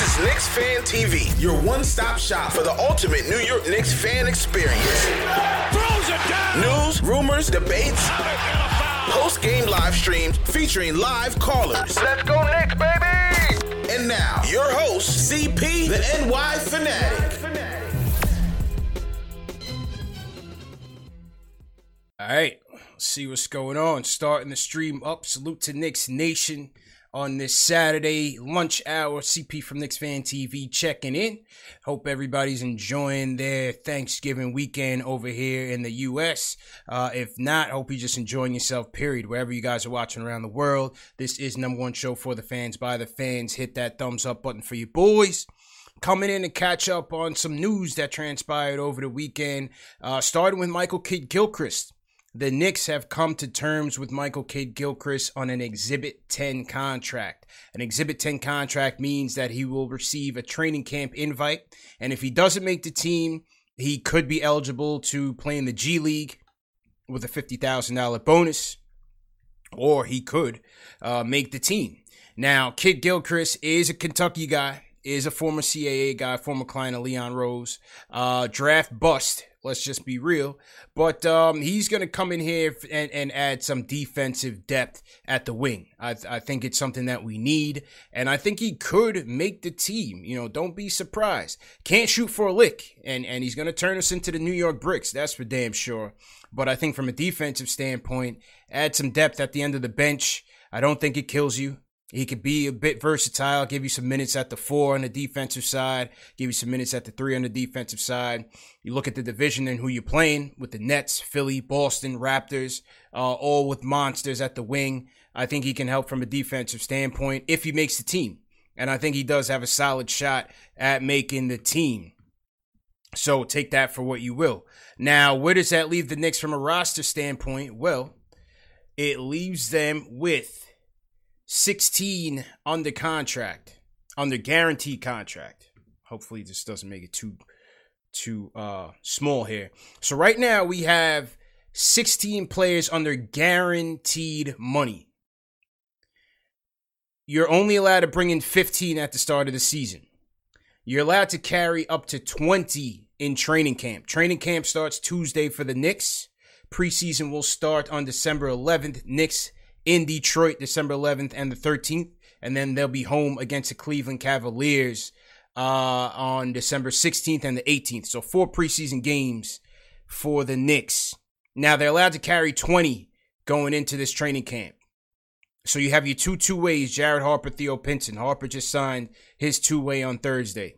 This is Knicks Fan TV, your one-stop shop for the ultimate New York Knicks fan experience. News, rumors, debates, post-game live streams featuring live callers. Let's go Knicks, baby! And now, your host, CP, the NY Fanatic. All right, see what's going on. Starting the stream up. Salute to Knicks Nation on this Saturday lunch hour. CP from Knicks Fan TV checking in. Hope everybody's enjoying their Thanksgiving weekend over here in the U.S. Uh, if not, hope you're just enjoying yourself, period. Wherever you guys are watching around the world, this is number one show for the fans by the fans. Hit that thumbs up button for you boys coming in and catch up on some news that transpired over the weekend. Uh, starting with Michael Kidd Gilchrist. The Knicks have come to terms with Michael Kidd Gilchrist on an Exhibit 10 contract. An Exhibit 10 contract means that he will receive a training camp invite, and if he doesn't make the team, he could be eligible to play in the G League with a $50,000 bonus, or he could uh, make the team. Now, Kidd Gilchrist is a Kentucky guy, is a former CAA guy, former client of Leon Rose, uh, draft bust Let's just be real. But um, he's going to come in here and, and add some defensive depth at the wing. I, I think it's something that we need. And I think he could make the team. You know, don't be surprised. Can't shoot for a lick. And, and he's going to turn us into the New York Bricks. That's for damn sure. But I think from a defensive standpoint, add some depth at the end of the bench. I don't think it kills you. He could be a bit versatile, give you some minutes at the four on the defensive side, give you some minutes at the three on the defensive side. You look at the division and who you're playing with the Nets, Philly, Boston, Raptors, uh, all with monsters at the wing. I think he can help from a defensive standpoint if he makes the team. And I think he does have a solid shot at making the team. So take that for what you will. Now, where does that leave the Knicks from a roster standpoint? Well, it leaves them with 16 under contract, under guaranteed contract. Hopefully this doesn't make it too too uh small here. So right now we have 16 players under guaranteed money. You're only allowed to bring in 15 at the start of the season. You're allowed to carry up to 20 in training camp. Training camp starts Tuesday for the Knicks. Preseason will start on December 11th. Knicks in Detroit December 11th and the 13th. And then they'll be home against the Cleveland Cavaliers uh, on December 16th and the 18th. So four preseason games for the Knicks. Now they're allowed to carry 20 going into this training camp. So you have your two two ways, Jared Harper, Theo Pinson. Harper just signed his two way on Thursday.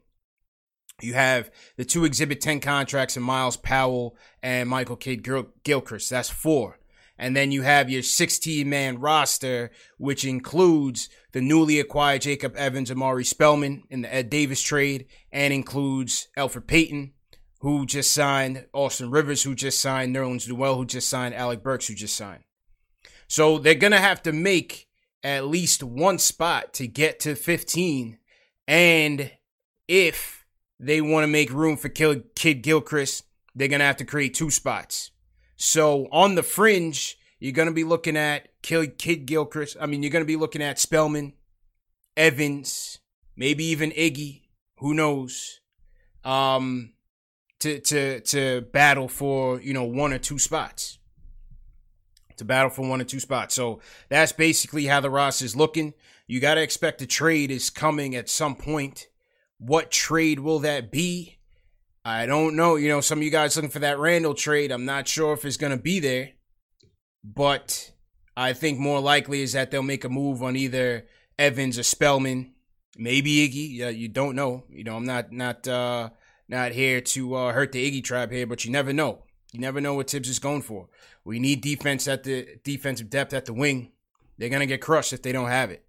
You have the two Exhibit 10 contracts in Myles Powell and Michael Kidd Gilchrist. That's four. And then you have your 16 man roster, which includes the newly acquired Jacob Evans, Omari Spellman in the Ed Davis trade, and includes Elfrid Payton, who just signed, Austin Rivers, who just signed, Nerlens Noel, who just signed, Alec Burks, who just signed. So they're going to have to make at least one spot to get to 15. And if they want to make room for Kidd Gilchrist, they're going to have to create two spots. So on the fringe, you're going to be looking at Kidd Gilchrist. I mean, you're going to be looking at Spellman, Evans, maybe even Iggy. Who knows? Um, to to to battle for you know one or two spots. To battle for one or two spots. So that's basically how the roster is looking. You got to expect a trade is coming at some point. What trade will that be? I don't know. You know, some of you guys looking for that Randle trade. I'm not sure if it's going to be there, but I think more likely is that they'll make a move on either Evans or Spellman, maybe Iggy. Yeah, you don't know. You know, I'm not not uh not here to uh, hurt the Iggy tribe here, but you never know. You never know what Thibs is going for. We need defense at the defensive depth at the wing. They're gonna get crushed if they don't have it.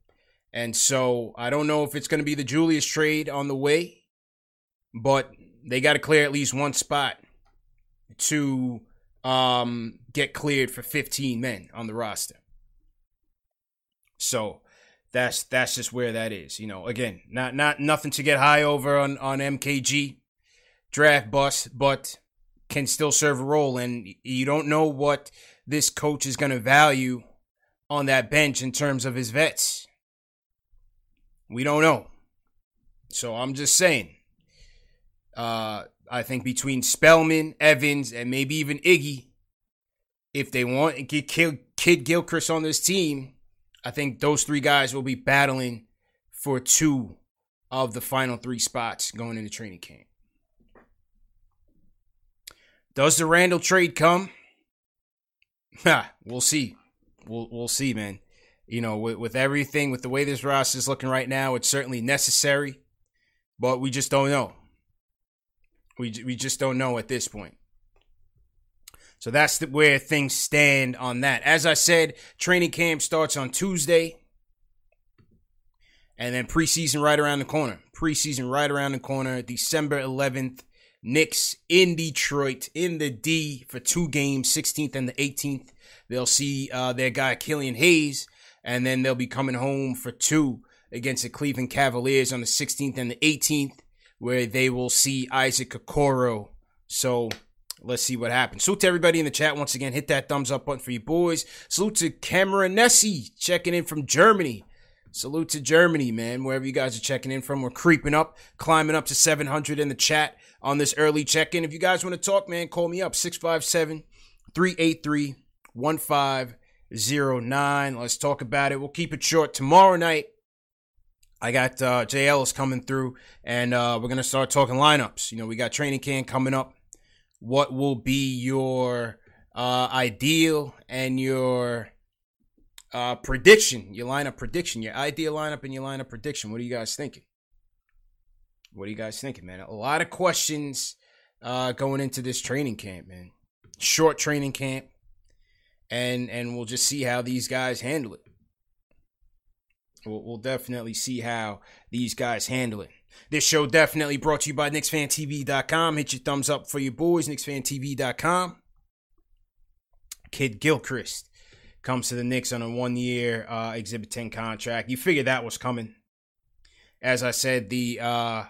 And so I don't know if it's gonna be the Julius trade on the way, but they got to clear at least one spot to um, get cleared for 15 men on the roster. So that's that's just where that is. You know, again, not not nothing to get high over on on MKG draft bust, but can still serve a role. And you don't know what this coach is going to value on that bench in terms of his vets. We don't know. So I'm just saying uh, I think between Spellman, Evans, and maybe even Iggy, if they want to get Kidd Gilchrist on this team, I think those three guys will be battling for two of the final three spots going into training camp. Does the Randle trade come? We'll see. We'll we'll see, man. You know, with, with everything, with the way this roster is looking right now, it's certainly necessary, but we just don't know. We we just don't know at this point. So that's the, where things stand on that. As I said, training camp starts on Tuesday. And then preseason right around the corner. Preseason right around the corner. December 11th. Knicks in Detroit in the D for two games, 16th and the 18th. They'll see uh, their guy Killian Hayes, and then they'll be coming home for two against the Cleveland Cavaliers on the 16th and the 18th where they will see Isaac Okoro. So let's see what happens. Salute to everybody in the chat once again. Hit that thumbs up button for you boys. Salute to Cameron Nessie checking in from Germany. Salute to Germany, man. Wherever you guys are checking in from, we're creeping up, climbing up to 700 in the chat on this early check in. If you guys want to talk, man, call me up 657 383 1509. Let's talk about it. We'll keep it short. Tomorrow night, I got uh, Jay Ellis coming through, and uh, we're gonna start talking lineups. You know, we got training camp coming up. What will be your uh, ideal and your uh, prediction? Your lineup prediction, your ideal lineup, and your lineup prediction. What are you guys thinking? What are you guys thinking, man? A lot of questions uh, going into this training camp, man. Short training camp, and and we'll just see how these guys handle it. We'll, we'll definitely see how these guys handle it. This show definitely brought to you by KnicksFanTV.com. Hit your thumbs up for your boys, KnicksFanTV.com. Kidd Gilchrist comes to the Knicks on a one year uh, Exhibit 10 contract. You figured that was coming. As I said, the uh,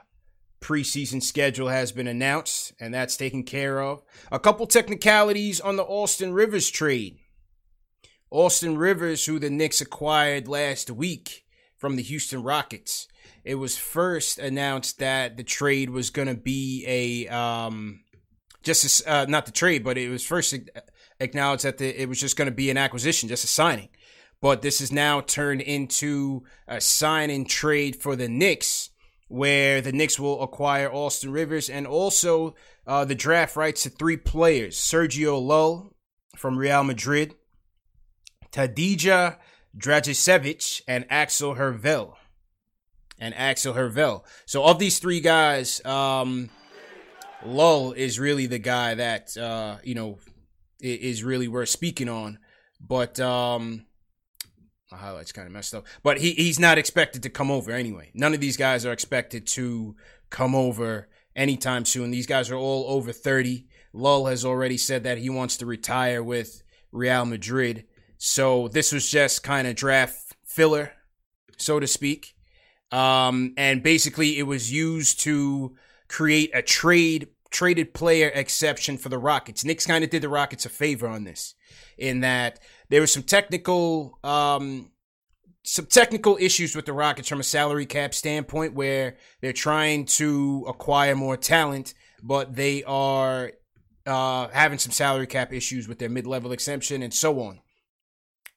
preseason schedule has been announced, and that's taken care of. A couple technicalities on the Austin Rivers trade. Austin Rivers, who the Knicks acquired last week, from the Houston Rockets. It was first announced that the trade was going to be a um, just a, uh, not the trade, but it was first acknowledged that the, it was just going to be an acquisition, just a signing. But this is now turned into a sign and trade for the Knicks, where the Knicks will acquire Austin Rivers and also uh, the draft rights to three players: Sergio Llull from Real Madrid, Tadija Dragicevic, and Axel Hervelle. And Axel Hervelle. So of these three guys, um, Llull is really the guy that uh, you know is really worth speaking on. But um, my highlights kind of messed up. But he he's not expected to come over anyway. None of these guys are expected to come over anytime soon. These guys are all over 30. Llull has already said that he wants to retire with Real Madrid. So this was just kind of draft filler, so to speak. Um, and basically, it was used to create a trade traded player exception for the Rockets. Knicks kind of did the Rockets a favor on this, in that there was some technical um, some technical issues with the Rockets from a salary cap standpoint where they're trying to acquire more talent, but they are uh, having some salary cap issues with their mid level exemption and so on.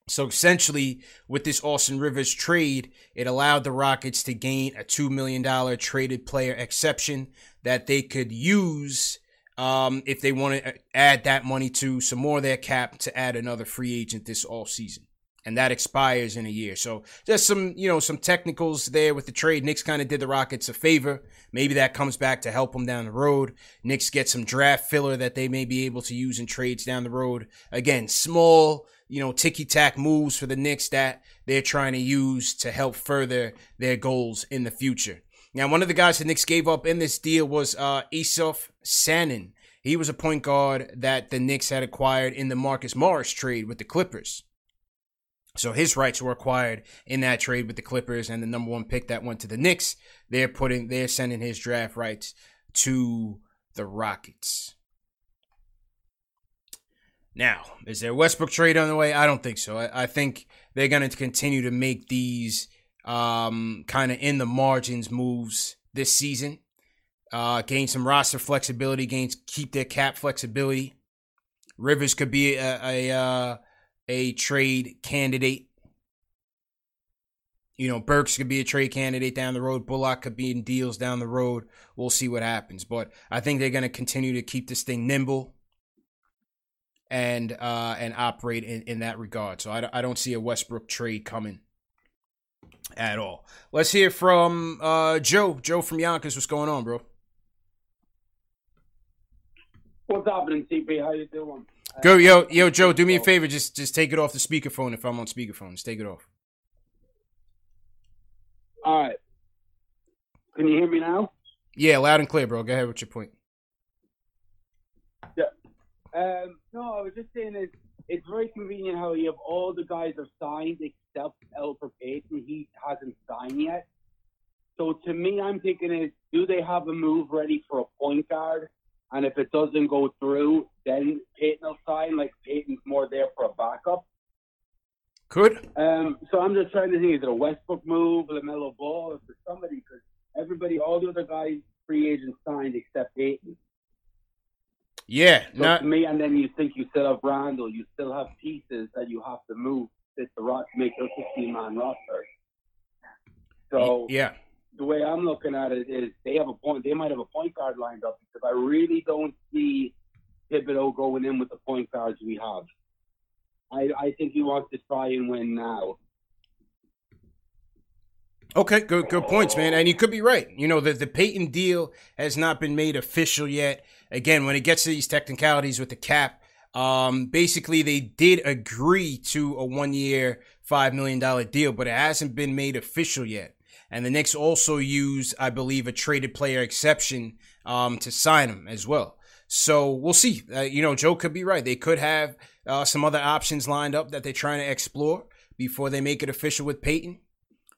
So essentially, with this Austin Rivers trade, it allowed the Rockets to gain a $2 million traded player exception that they could use um, if they want to add that money to some more of their cap to add another free agent this all season and that expires in a year. So just some, you know, some technicals there with the trade. Knicks kind of did the Rockets a favor. Maybe that comes back to help them down the road. Knicks get some draft filler that they may be able to use in trades down the road. Again, small, you know, ticky tack moves for the Knicks that they're trying to use to help further their goals in the future. Now, one of the guys the Knicks gave up in this deal was uh, Issuf Sanon. He was a point guard that the Knicks had acquired in the Marcus Morris trade with the Clippers. So his rights were acquired in that trade with the Clippers and the number one pick that went to the Knicks. They're putting they're sending his draft rights to the Rockets. Now, is there Westbrook trade on the way? I don't think so. I, I think they're going to continue to make these um, kind of in the margins moves this season. Uh, gain some roster flexibility, gain keep their cap flexibility. Rivers could be a, a uh, a trade candidate. You know, Burks could be a trade candidate down the road. Bullock could be in deals down the road. We'll see what happens. But I think they're going to continue to keep this thing nimble and uh, and operate in, in that regard. So I, I don't see a Westbrook trade coming at all. Let's hear from uh, Joe. Joe from Yonkers. What's going on, bro? What's happening, CP? How you doing? Go, yo, yo, Joe. Do me a favor. Just, just take it off the speakerphone if I'm on speakerphone. Just take it off. All right. Can you hear me now? Yeah, loud and clear, bro. Go ahead with your point. Yeah. Um, no, I was just saying it's it's very convenient how you have all the guys are signed except Elfrid Payton. He hasn't signed yet. So to me, I'm thinking is, do they have a move ready for a point guard? And if it doesn't go through, then Payton will sign. Like Payton's more there for a backup. Could. Um, so I'm just trying to think: is it a Westbrook move, LaMelo Ball, if there's somebody? Because everybody, all the other guys, free agents signed except Payton. Yeah, so not me. And then you think you still have Randle, you still have pieces that you have to move to the rock make a 15 man roster. So yeah, the way I'm looking at it is they have a point. They might have a point guard lined up because I really don't see Thibodeau going in with the point guards we have. I, I think he wants to try and win now. Okay, good good points, man. And you could be right. You know, the, the Payton deal has not been made official yet. Again, when it gets to these technicalities with the cap, um, basically they did agree to a one year, $5 million deal, but it hasn't been made official yet. And the Knicks also use, I believe, a traded player exception um, to sign him as well. So we'll see. Uh, you know, Joe could be right. They could have uh, some other options lined up that they're trying to explore before they make it official with Payton.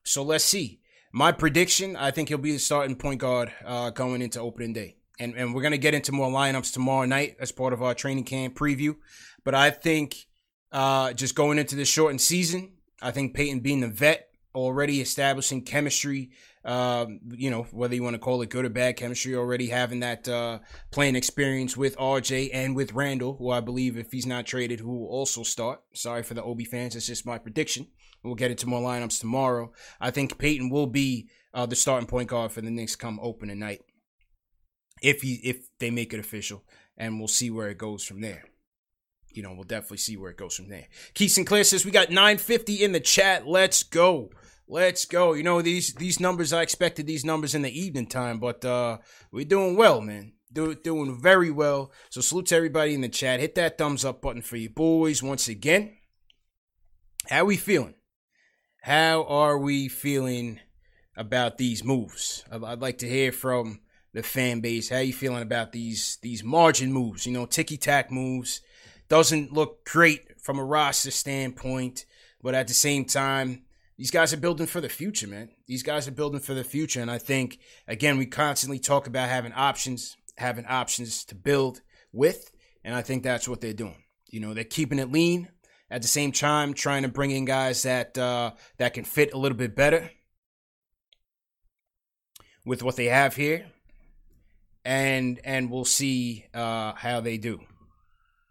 So let's see. My prediction, I think he'll be the starting point guard uh, going into opening day. And, and we're going to get into more lineups tomorrow night as part of our training camp preview. But I think uh, just going into this shortened season, I think Payton being the vet already establishing chemistry. Um, you know, whether you want to call it good or bad chemistry, already having that uh, playing experience with RJ and with Randle, who I believe, if he's not traded, who will also start. Sorry for the Obi fans, it's just my prediction. We'll get into more lineups tomorrow. I think Payton will be uh, the starting point guard for the Knicks come opening night, if he if they make it official, and we'll see where it goes from there you know, we'll definitely see where it goes from there. Keith Sinclair says we got 950 in the chat. Let's go. Let's go. You know, these these numbers, I expected these numbers in the evening time, but uh we're doing well, man. Do, doing very well. So salute to everybody in the chat. Hit that thumbs up button for you boys once again. How we feeling? How are we feeling about these moves? I'd like to hear from the fan base. How you feeling about these these margin moves? You know, ticky tack moves doesn't look great from a roster standpoint, but at the same time, these guys are building for the future, man. These guys are building for the future. And I think, again, we constantly talk about having options, having options to build with. And I think that's what they're doing. You know, they're keeping it lean. At the same time, trying to bring in guys that uh, that can fit a little bit better with what they have here, and and we'll see uh, how they do.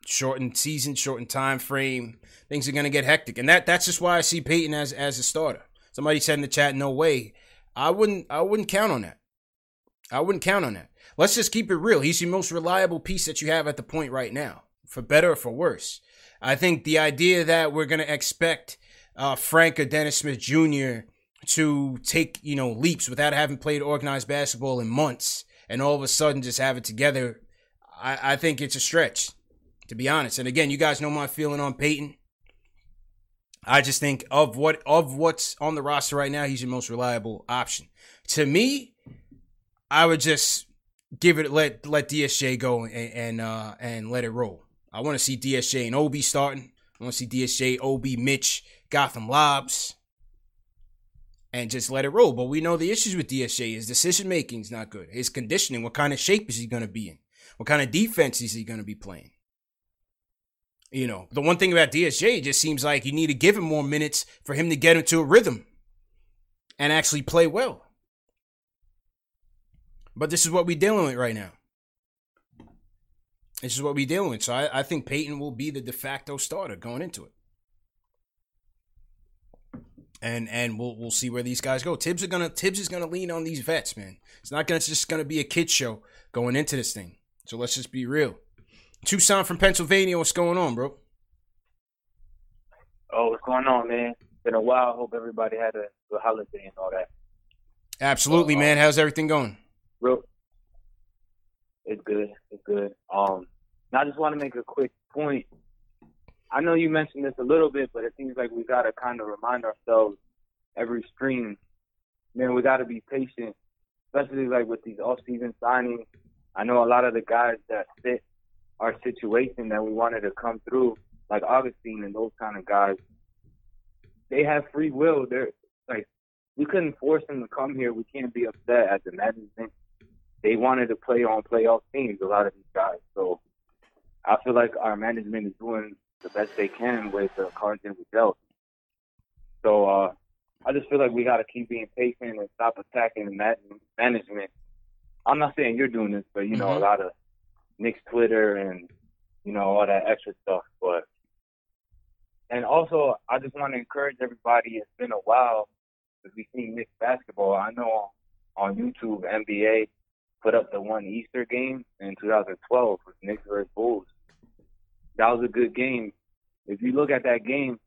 Shortened season, shortened time frame, things are going to get hectic, and that that's just why I see Payton as as a starter. Somebody said in the chat, "No way." I wouldn't. I wouldn't count on that. I wouldn't count on that. Let's just keep it real. He's the most reliable piece that you have at the point right now, for better or for worse. I think the idea that we're going to expect uh, Frank or Dennis Smith Jr. to take you know leaps without having played organized basketball in months, and all of a sudden just have it together, I, I think it's a stretch, to be honest. And again, you guys know my feeling on Payton. I just think of what of what's on the roster right now, he's your most reliable option. To me, I would just give it let let DSJ go and and uh, and let it roll. I want to see DSJ and Obi starting. I want to see DSJ, Obi, Mitch, Gotham Lobs, and just let it roll. But we know the issues with DSJ. His decision making is not good. His conditioning. What kind of shape is he going to be in? What kind of defense is he going to be playing? You know, the one thing about DSJ just seems like you need to give him more minutes for him to get into a rhythm and actually play well. But this is what we're dealing with right now. This is what we're dealing with. So I, I think Payton will be the de facto starter going into it. And and we'll we'll see where these guys go. Thibs are gonna Thibs is gonna lean on these vets, man. It's not gonna it's just gonna be a kid show going into this thing. So let's just be real. Tucson from Pennsylvania, what's going on, bro? Oh, what's going on, man? Been a while. Hope everybody had a good holiday and all that. Absolutely, man. Um, How's everything going? Real, it's good. It's good. Um, and I just want to make a quick point. I know you mentioned this a little bit, but it seems like we gotta kind of remind ourselves every stream, man, we gotta be patient, especially like with these off-season signings. I know a lot of the guys that fit our situation that we wanted to come through, like Augustine and those kind of guys, they have free will. They're like we couldn't force them to come here. We can't be upset at the management. They wanted to play on playoff teams. A lot of these guys. So I feel like our management is doing the best they can with the cards that we dealt. So uh, I just feel like we got to keep being patient and stop attacking the management. I'm not saying you're doing this, but you know, mm-hmm. a lot of Knicks Twitter and you know all that extra stuff. But and also, I just want to encourage everybody. It's been a while since we've seen Knicks basketball. I know on YouTube, NBA put up the one Easter game in 2012 with Knicks versus Bulls. That was a good game. If you look at that game,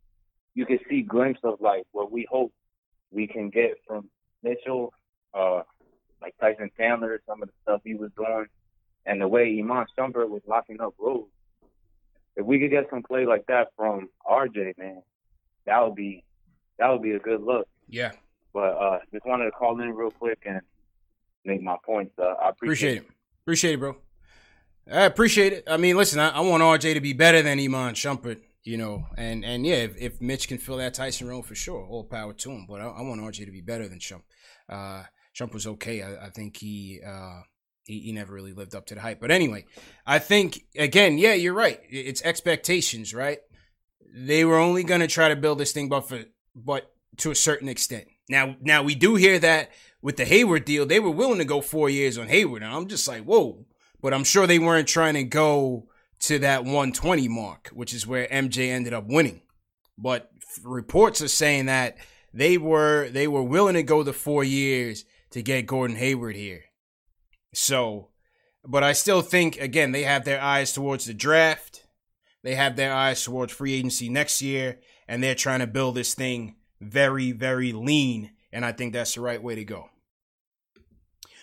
you can see glimpses of like what we hope we can get from Mitchell, uh, like Tyson Chandler, some of the stuff he was doing and the way Iman Shumpert was locking up Rose. If we could get some play like that from RJ, man, that would be that would be a good look. Yeah. But uh just wanted to call in real quick and make my points. Uh, I appreciate, appreciate it. Appreciate it, bro. I appreciate it. I mean, listen, I, I want RJ to be better than Iman Shumpert, you know, and and yeah, if, if, Mitch can fill that Tyson role for sure, all power to him. But I, I want RJ to be better than Shump. Uh, Shump was okay. I, I think he uh, he, he never really lived up to the hype. But anyway, I think again, yeah, you're right. It's expectations, right? They were only going to try to build this thing, but for but to a certain extent. Now, now we do hear that with the Hayward deal, they were willing to go four years on Hayward, and I'm just like, whoa. But I'm sure they weren't trying to go to that 120 mark, which is where MJ ended up winning. But reports are saying that they were they were willing to go the four years to get Gordon Hayward here. So, but I still think, again, they have their eyes towards the draft. They have their eyes towards free agency next year, and they're trying to build this thing very, very lean. And I think that's the right way to go.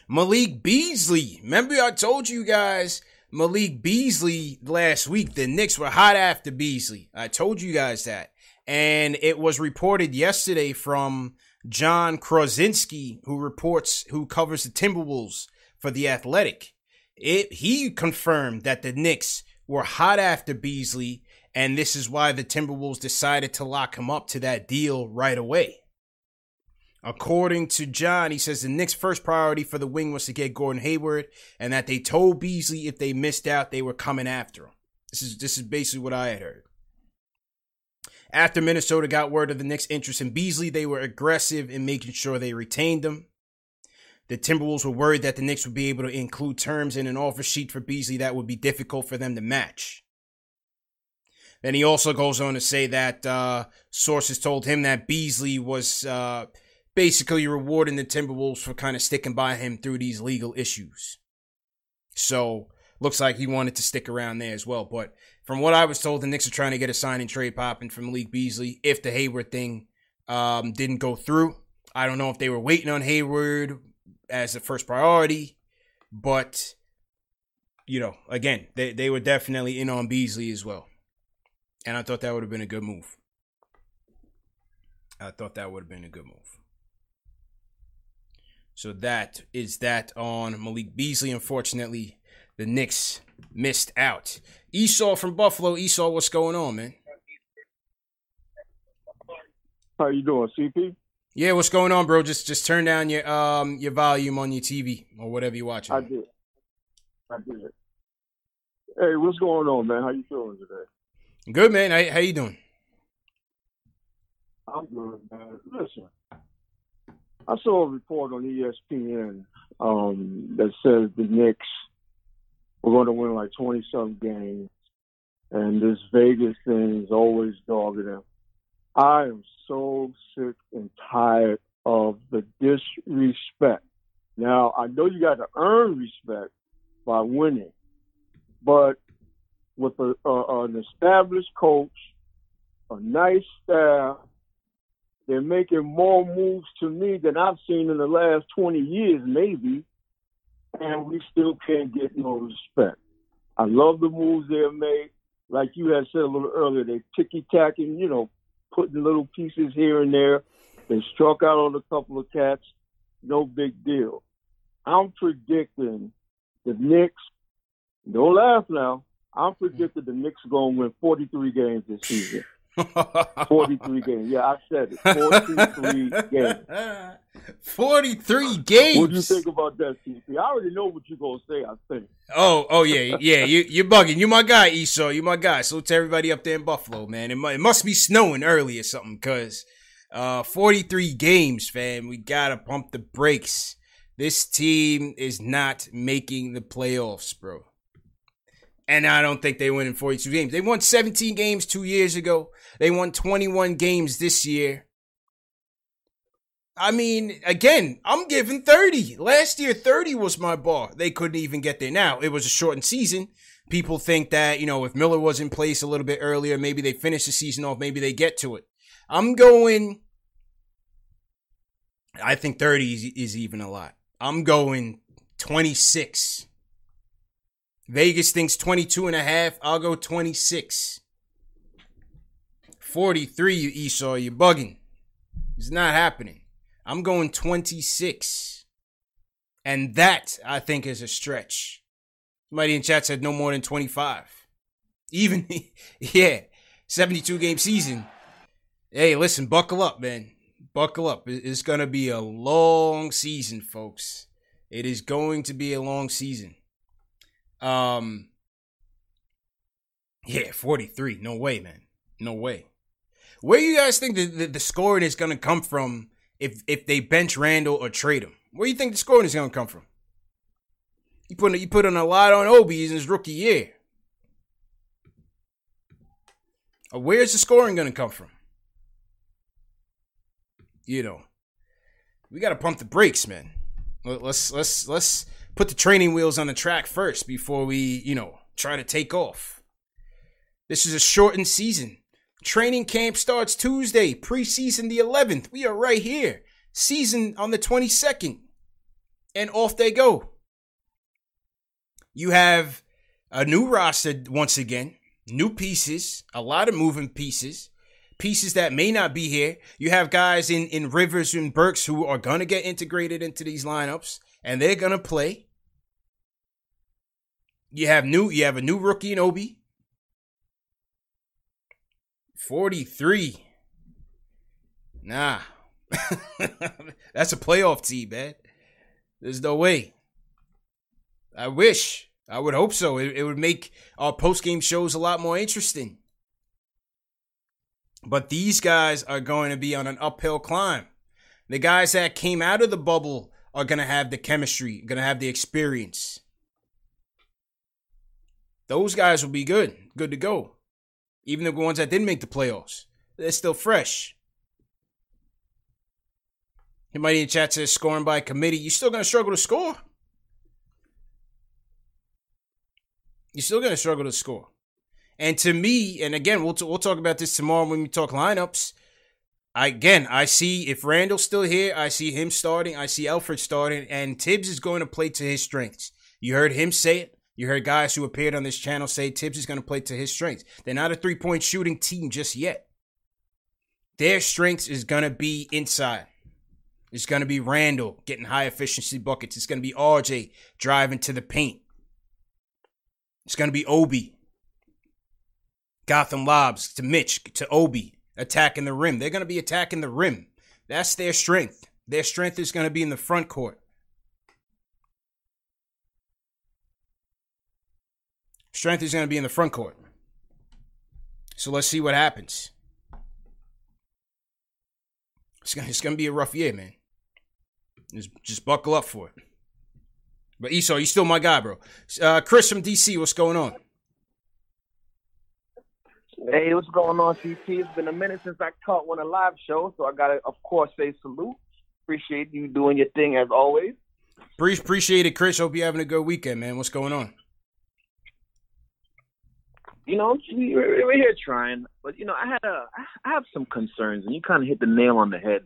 Malik Beasley. Remember, I told you guys Malik Beasley last week. The Knicks were hot after Beasley. I told you guys that. And it was reported yesterday from John Krawczynski, who reports, who covers the Timberwolves for the Athletic. It he confirmed that the Knicks were hot after Beasley, and this is why the Timberwolves decided to lock him up to that deal right away. According to John, he says the Knicks' first priority for the wing was to get Gordon Hayward, and that they told Beasley if they missed out, they were coming after him. This is this is basically what I had heard. After Minnesota got word of the Knicks' interest in Beasley, they were aggressive in making sure they retained him. The Timberwolves were worried that the Knicks would be able to include terms in an offer sheet for Beasley that would be difficult for them to match. Then he also goes on to say that uh, sources told him that Beasley was uh, basically rewarding the Timberwolves for kind of sticking by him through these legal issues. So looks like he wanted to stick around there as well. But from what I was told, the Knicks are trying to get a sign and trade popping from Malik Beasley if the Hayward thing um, didn't go through. I don't know if they were waiting on Hayward as the first priority, but you know, again, they, they were definitely in on Beasley as well. And I thought that would have been a good move. I thought that would have been a good move. So that is that on Malik Beasley. Unfortunately, the Knicks missed out. Esau from Buffalo. Esau, what's going on, man? How you doing, CP? Yeah, what's going on, bro? Just just turn down your um your volume on your TV or whatever you're watching. I did. I did. Hey, what's going on, man? How you feeling today? Good, man. How, how you doing? I'm good, man. Listen, I saw a report on ESPN um, that says the Knicks were going to win like 20 some games, and this Vegas thing is always dogging them. I am so sick and tired of the disrespect. Now, I know you got to earn respect by winning, but with a, an established coach, a nice staff, they're making more moves to me than I've seen in the last 20 years, maybe, and we still can't get no respect. I love the moves they've made. Like you had said a little earlier, they're ticky tacking, you know, putting little pieces here and there. They struck out on a couple of cats. No big deal. I'm predicting the Knicks. Don't laugh now. I'm predicting the Knicks are going to win 43 games this season. 43 games. Yeah, I said it. 43 games. 43 games. What do you think about that, CP? I already know what you're going to say, I think. Oh, oh yeah, yeah. You, you're bugging. You're my guy, Esau. You're my guy. So to everybody up there in Buffalo, man. It, it must be snowing early or something because uh, 43 games, fam. We got to pump the brakes. This team is not making the playoffs, bro. And I don't think they win in 42 games. They won 17 games two years ago. They won 21 games this year. I mean, again, I'm giving 30. Last year, 30 was my bar. They couldn't even get there. Now, it was a shortened season. People think that, you know, if Miller was in place a little bit earlier, maybe they finish the season off, maybe they get to it. I'm going, I think 30 is, is even a lot. I'm going 26. Vegas thinks 22 and a half. I'll go 26. 43, you Esau, you're bugging. It's not happening. I'm going 26. And that, I think, is a stretch. Somebody in chat said no more than 25. Even, yeah, 72 game season. Hey, listen, buckle up, man. Buckle up. It's going to be a long season, folks. It is going to be a long season. Um, yeah, 43. No way, man. No way. Where you guys think the, the, the scoring is going to come from if if they bench Randle or trade him? Where you think the scoring is going to come from? You put you put on a lot on Obi in his rookie year. Where's the scoring going to come from? You know, we got to pump the brakes, man. Let's let's let's put the training wheels on the track first before we, you know, try to take off. This is a shortened season. Training camp starts Tuesday, preseason the 11th. We are right here. Season on the 22nd. And off they go. You have a new roster once again, new pieces, a lot of moving pieces, pieces that may not be here. You have guys in, in Rivers and Burks who are going to get integrated into these lineups and they're going to play. You have new you have a new rookie in Obi. 43. Nah. That's a playoff team, man. There's no way. I wish. I would hope so. It, it would make our post game shows a lot more interesting. But these guys are going to be on an uphill climb. The guys that came out of the bubble are going to have the chemistry, going to have the experience. Those guys will be good, good to go. Even the ones that didn't make the playoffs, they're still fresh. Anybody in chat says scoring by committee. You're still going to struggle to score. You're still going to struggle to score. And to me, and again, we'll, t- we'll talk about this tomorrow when we talk lineups. I, again, I see if Randle's still here, I see him starting. I see Alfred starting, and Thibs is going to play to his strengths. You heard him say it. You heard guys who appeared on this channel say Thibs is going to play to his strengths. They're not a three point shooting team just yet. Their strengths is going to be inside. It's going to be Randle getting high efficiency buckets. It's going to be RJ driving to the paint. It's going to be Obi. Gotham lobs to Mitch, to Obi, attacking the rim. They're going to be attacking the rim. That's their strength. Their strength is going to be in the front court. Strength is going to be in the front court. So let's see what happens. It's going, to be a rough year, man. Just, just buckle up for it. But Esau, you still my guy, bro. Uh, Chris from DC, what's going on? Hey, what's going on, CP? It's been a minute since I caught one of live show, so I gotta, of course, say salute. Appreciate you doing your thing as always. Appreciate it, Chris. Hope you're having a good weekend, man. What's going on? You know, we're here trying, but you know, I had a, I have some concerns, and you kind of hit the nail on the head.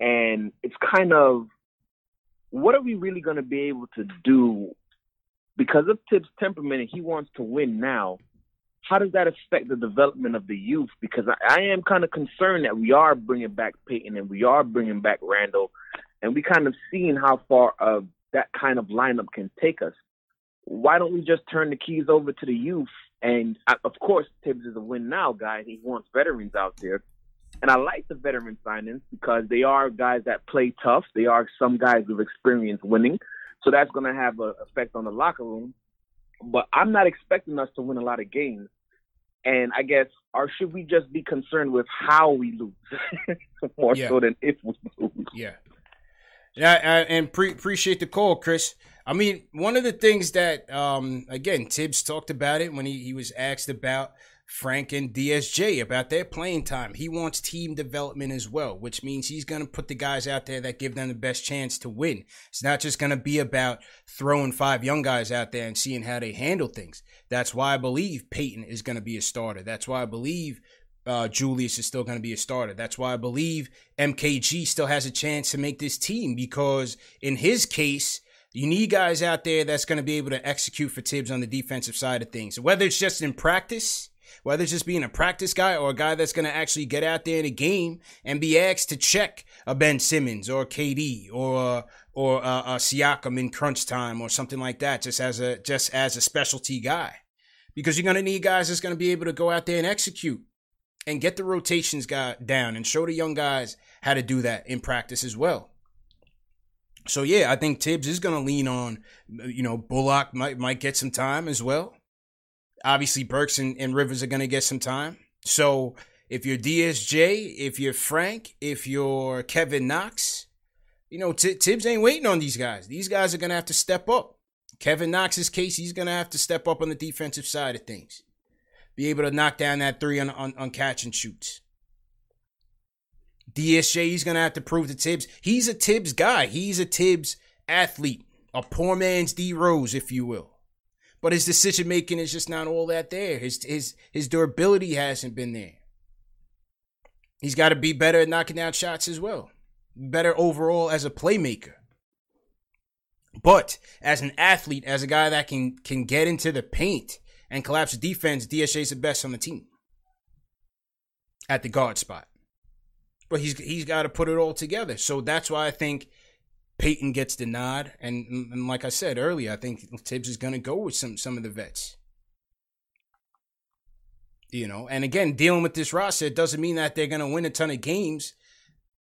And it's kind of, what are we really going to be able to do because of Thibs' temperament and he wants to win now? How does that affect the development of the youth? Because I, I am kind of concerned that we are bringing back Payton and we are bringing back Randle, and we kind of seeing how far uh, that kind of lineup can take us. Why don't we just turn the keys over to the youth? And I, of course, Thibs is a win now guy. He wants veterans out there. And I like the veteran signings because they are guys that play tough. They are some guys with experience winning. So that's going to have an effect on the locker room. But I'm not expecting us to win a lot of games. And I guess, or should we just be concerned with how we lose more yeah. so than if we lose? Yeah. Yeah, and pre- appreciate the call, Chris. I mean, one of the things that, um, again, Thibs talked about it when he, he was asked about Frank and DSJ about their playing time. He wants team development as well, which means he's going to put the guys out there that give them the best chance to win. It's not just going to be about throwing five young guys out there and seeing how they handle things. That's why I believe Payton is going to be a starter. That's why I believe uh, Julius is still going to be a starter. That's why I believe MKG still has a chance to make this team because in his case, you need guys out there that's going to be able to execute for Thibs on the defensive side of things. Whether it's just in practice whether it's just being a practice guy or a guy that's going to actually get out there in a game and be asked to check a Ben Simmons or KD or or a, a Siakam in crunch time or something like that, just as a just as a specialty guy, because you're going to need guys that's going to be able to go out there and execute and get the rotations guy down and show the young guys how to do that in practice as well. So yeah, I think Thibs is going to lean on, you know, Bullock might might get some time as well. Obviously, Burks and, and Rivers are going to get some time. So if you're DSJ, if you're Frank, if you're Kevin Knox, you know, T- Thibs ain't waiting on these guys. These guys are going to have to step up. Kevin Knox's case, he's going to have to step up on the defensive side of things. Be able to knock down that three on, on, on catch and shoots. DSJ, he's going to have to prove to Thibs. He's a Thibs guy. He's a Thibs athlete. A poor man's D Rose, if you will but his decision making is just not all that there. His his his durability hasn't been there. He's got to be better at knocking down shots as well. Better overall as a playmaker. But as an athlete, as a guy that can can get into the paint and collapse the defense, DSJ is the best on the team at the guard spot. But he's he's got to put it all together. So that's why I think Payton gets the nod, and, and like I said earlier, I think Thibs is going to go with some some of the vets. You know, and again, dealing with this roster doesn't mean that they're going to win a ton of games.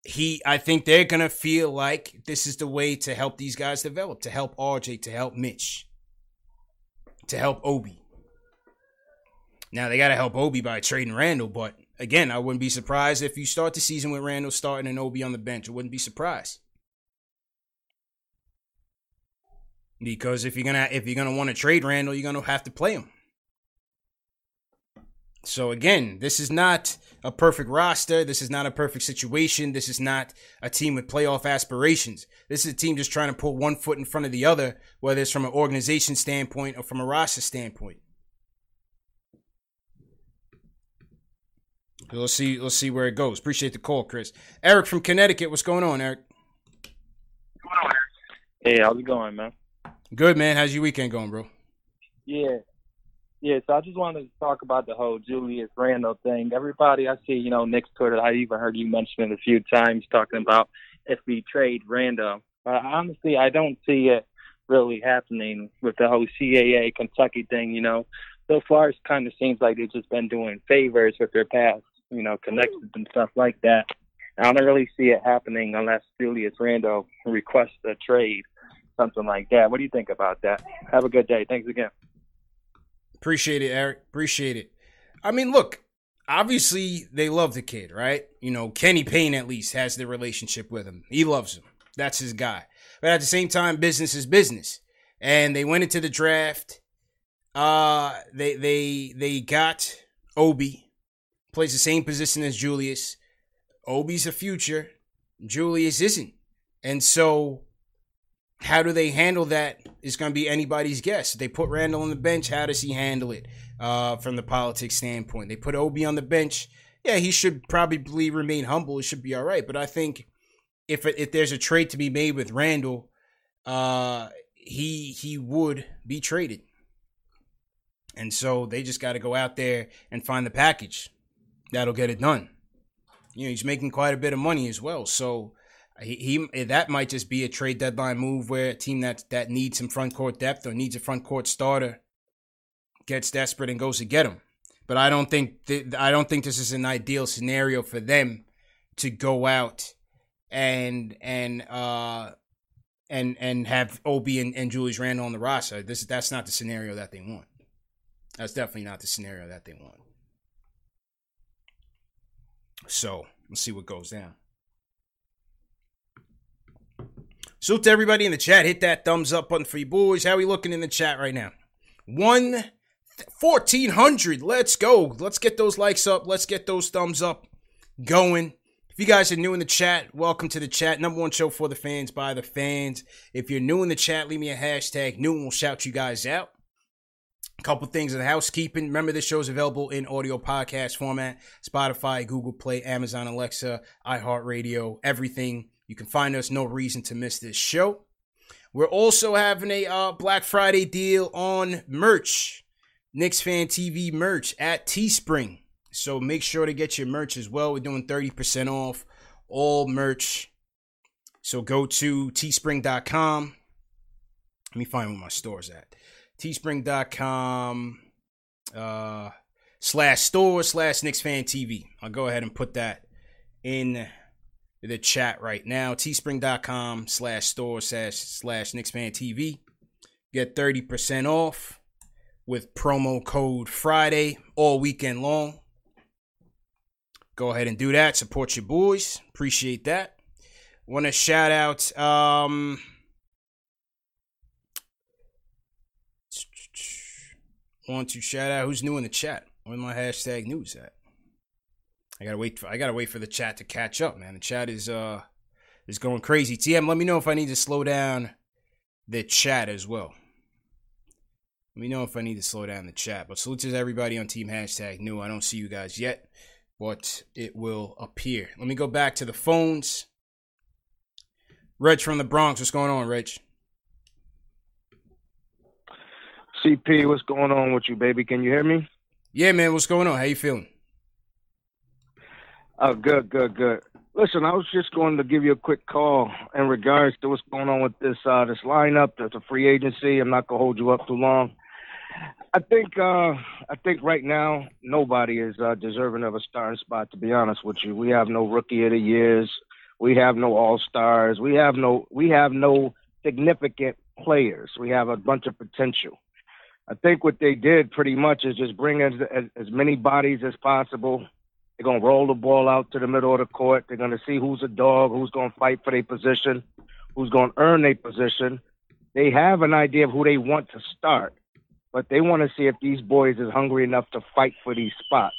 He, I think they're going to feel like this is the way to help these guys develop, to help RJ, to help Mitch, to help Obi. Now they got to help Obi by trading Randle, but again, I wouldn't be surprised if you start the season with Randle starting and Obi on the bench. I wouldn't be surprised. Because if you're gonna if you're gonna want to trade Randle, you're gonna have to play him. So again, this is not a perfect roster. This is not a perfect situation. This is not a team with playoff aspirations. This is a team just trying to put one foot in front of the other, whether it's from an organization standpoint or from a roster standpoint. Let's see. Let's see where it goes. Appreciate the call, Chris. Eric from Connecticut. What's going on, Eric? Hey, how's it going, man? Good, man. How's your weekend going, bro? Yeah, yeah, so I just wanted to talk about the whole Julius Randle thing. Everybody I see, you know, Knicks Twitter, I even heard you mention it a few times talking about if we trade Randle. But honestly, I don't see it really happening with the whole CAA Kentucky thing, you know. So far, it kind of seems like they've just been doing favors with their past, you know, connections and stuff like that. I don't really see it happening unless Julius Randle requests a trade, something like that. What do you think about that? Have a good day. Thanks again. Appreciate it, Eric. Appreciate it. I mean, look, obviously they love the kid, right? You know, Kenny Payne at least has the relationship with him. He loves him. That's his guy. But at the same time, business is business. And they went into the draft. Uh they they they got Obi. Plays the same position as Julius. Obi's a future. Julius isn't. And so how do they handle that is going to be anybody's guess. They put Randle on the bench. How does he handle it uh, from the politics standpoint? They put Obi on the bench. Yeah, he should probably remain humble. It should be all right. But I think if if there's a trade to be made with Randle, uh, he he would be traded. And so they just got to go out there and find the package that'll get it done. You know, he's making quite a bit of money as well. So he, he that might just be a trade deadline move where a team that that needs some front court depth or needs a front court starter gets desperate and goes to get him. But I don't think th- I don't think this is an ideal scenario for them to go out and and uh and and have Obi and, and Julius Randle on the roster. This that's not the scenario that they want. That's definitely not the scenario that they want. So let's see what goes down. Salute to everybody in the chat. Hit that thumbs up button for you boys. How we looking in the chat right now? One. 1400 let's go let's get those likes up let's get those thumbs up going if you guys are new in the chat welcome to the chat number one show for the fans by the fans if you're new in the chat leave me a hashtag new and we'll shout you guys out couple things in the housekeeping remember this show is available in audio podcast format spotify google play amazon alexa iheartradio everything you can find us. No reason to miss this show. We're also having a uh, Black Friday deal on merch, Knicks Fan TV merch at Teespring. So make sure to get your merch as well. We're doing 30% off all merch. So go to teespring.com. Let me find where my store's at. Teespring.com uh, slash store slash Knicks Fan TV. I'll go ahead and put that in the chat right now. Teespring.com slash store slash slash Knicksfan TV. Get 30% off with promo code Friday all weekend long. Go ahead and do that. Support your boys. Appreciate that. Want to shout out um want to shout out who's new in the chat. Where's my hashtag news at? I gotta wait. For, I gotta wait for the chat to catch up, man. The chat is uh is going crazy. TM, let me know if I need to slow down the chat as well. Let me know if I need to slow down the chat. But salute to everybody on Team Hashtag New. I don't see you guys yet, but it will appear. Let me go back to the phones. Reg from the Bronx, what's going on, Reg? CP, what's going on with you, baby? Can you hear me? Yeah, man. What's going on? How you feeling? Oh, good, good, good. Listen, I was just going to give you a quick call in regards to what's going on with this uh, this lineup, the, a free agency. I'm not gonna hold you up too long. I think uh, I think right now nobody is uh, deserving of a starting spot. To be honest with you, we have no rookie of the years, we have no all stars, we have no we have no significant players. We have a bunch of potential. I think what they did pretty much is just bring as as, as many bodies as possible They're going to roll the ball out to the middle of the court. They're going to see who's a dog, who's going to fight for their position, who's going to earn their position. They have an idea of who they want to start, but they want to see if these boys is hungry enough to fight for these spots.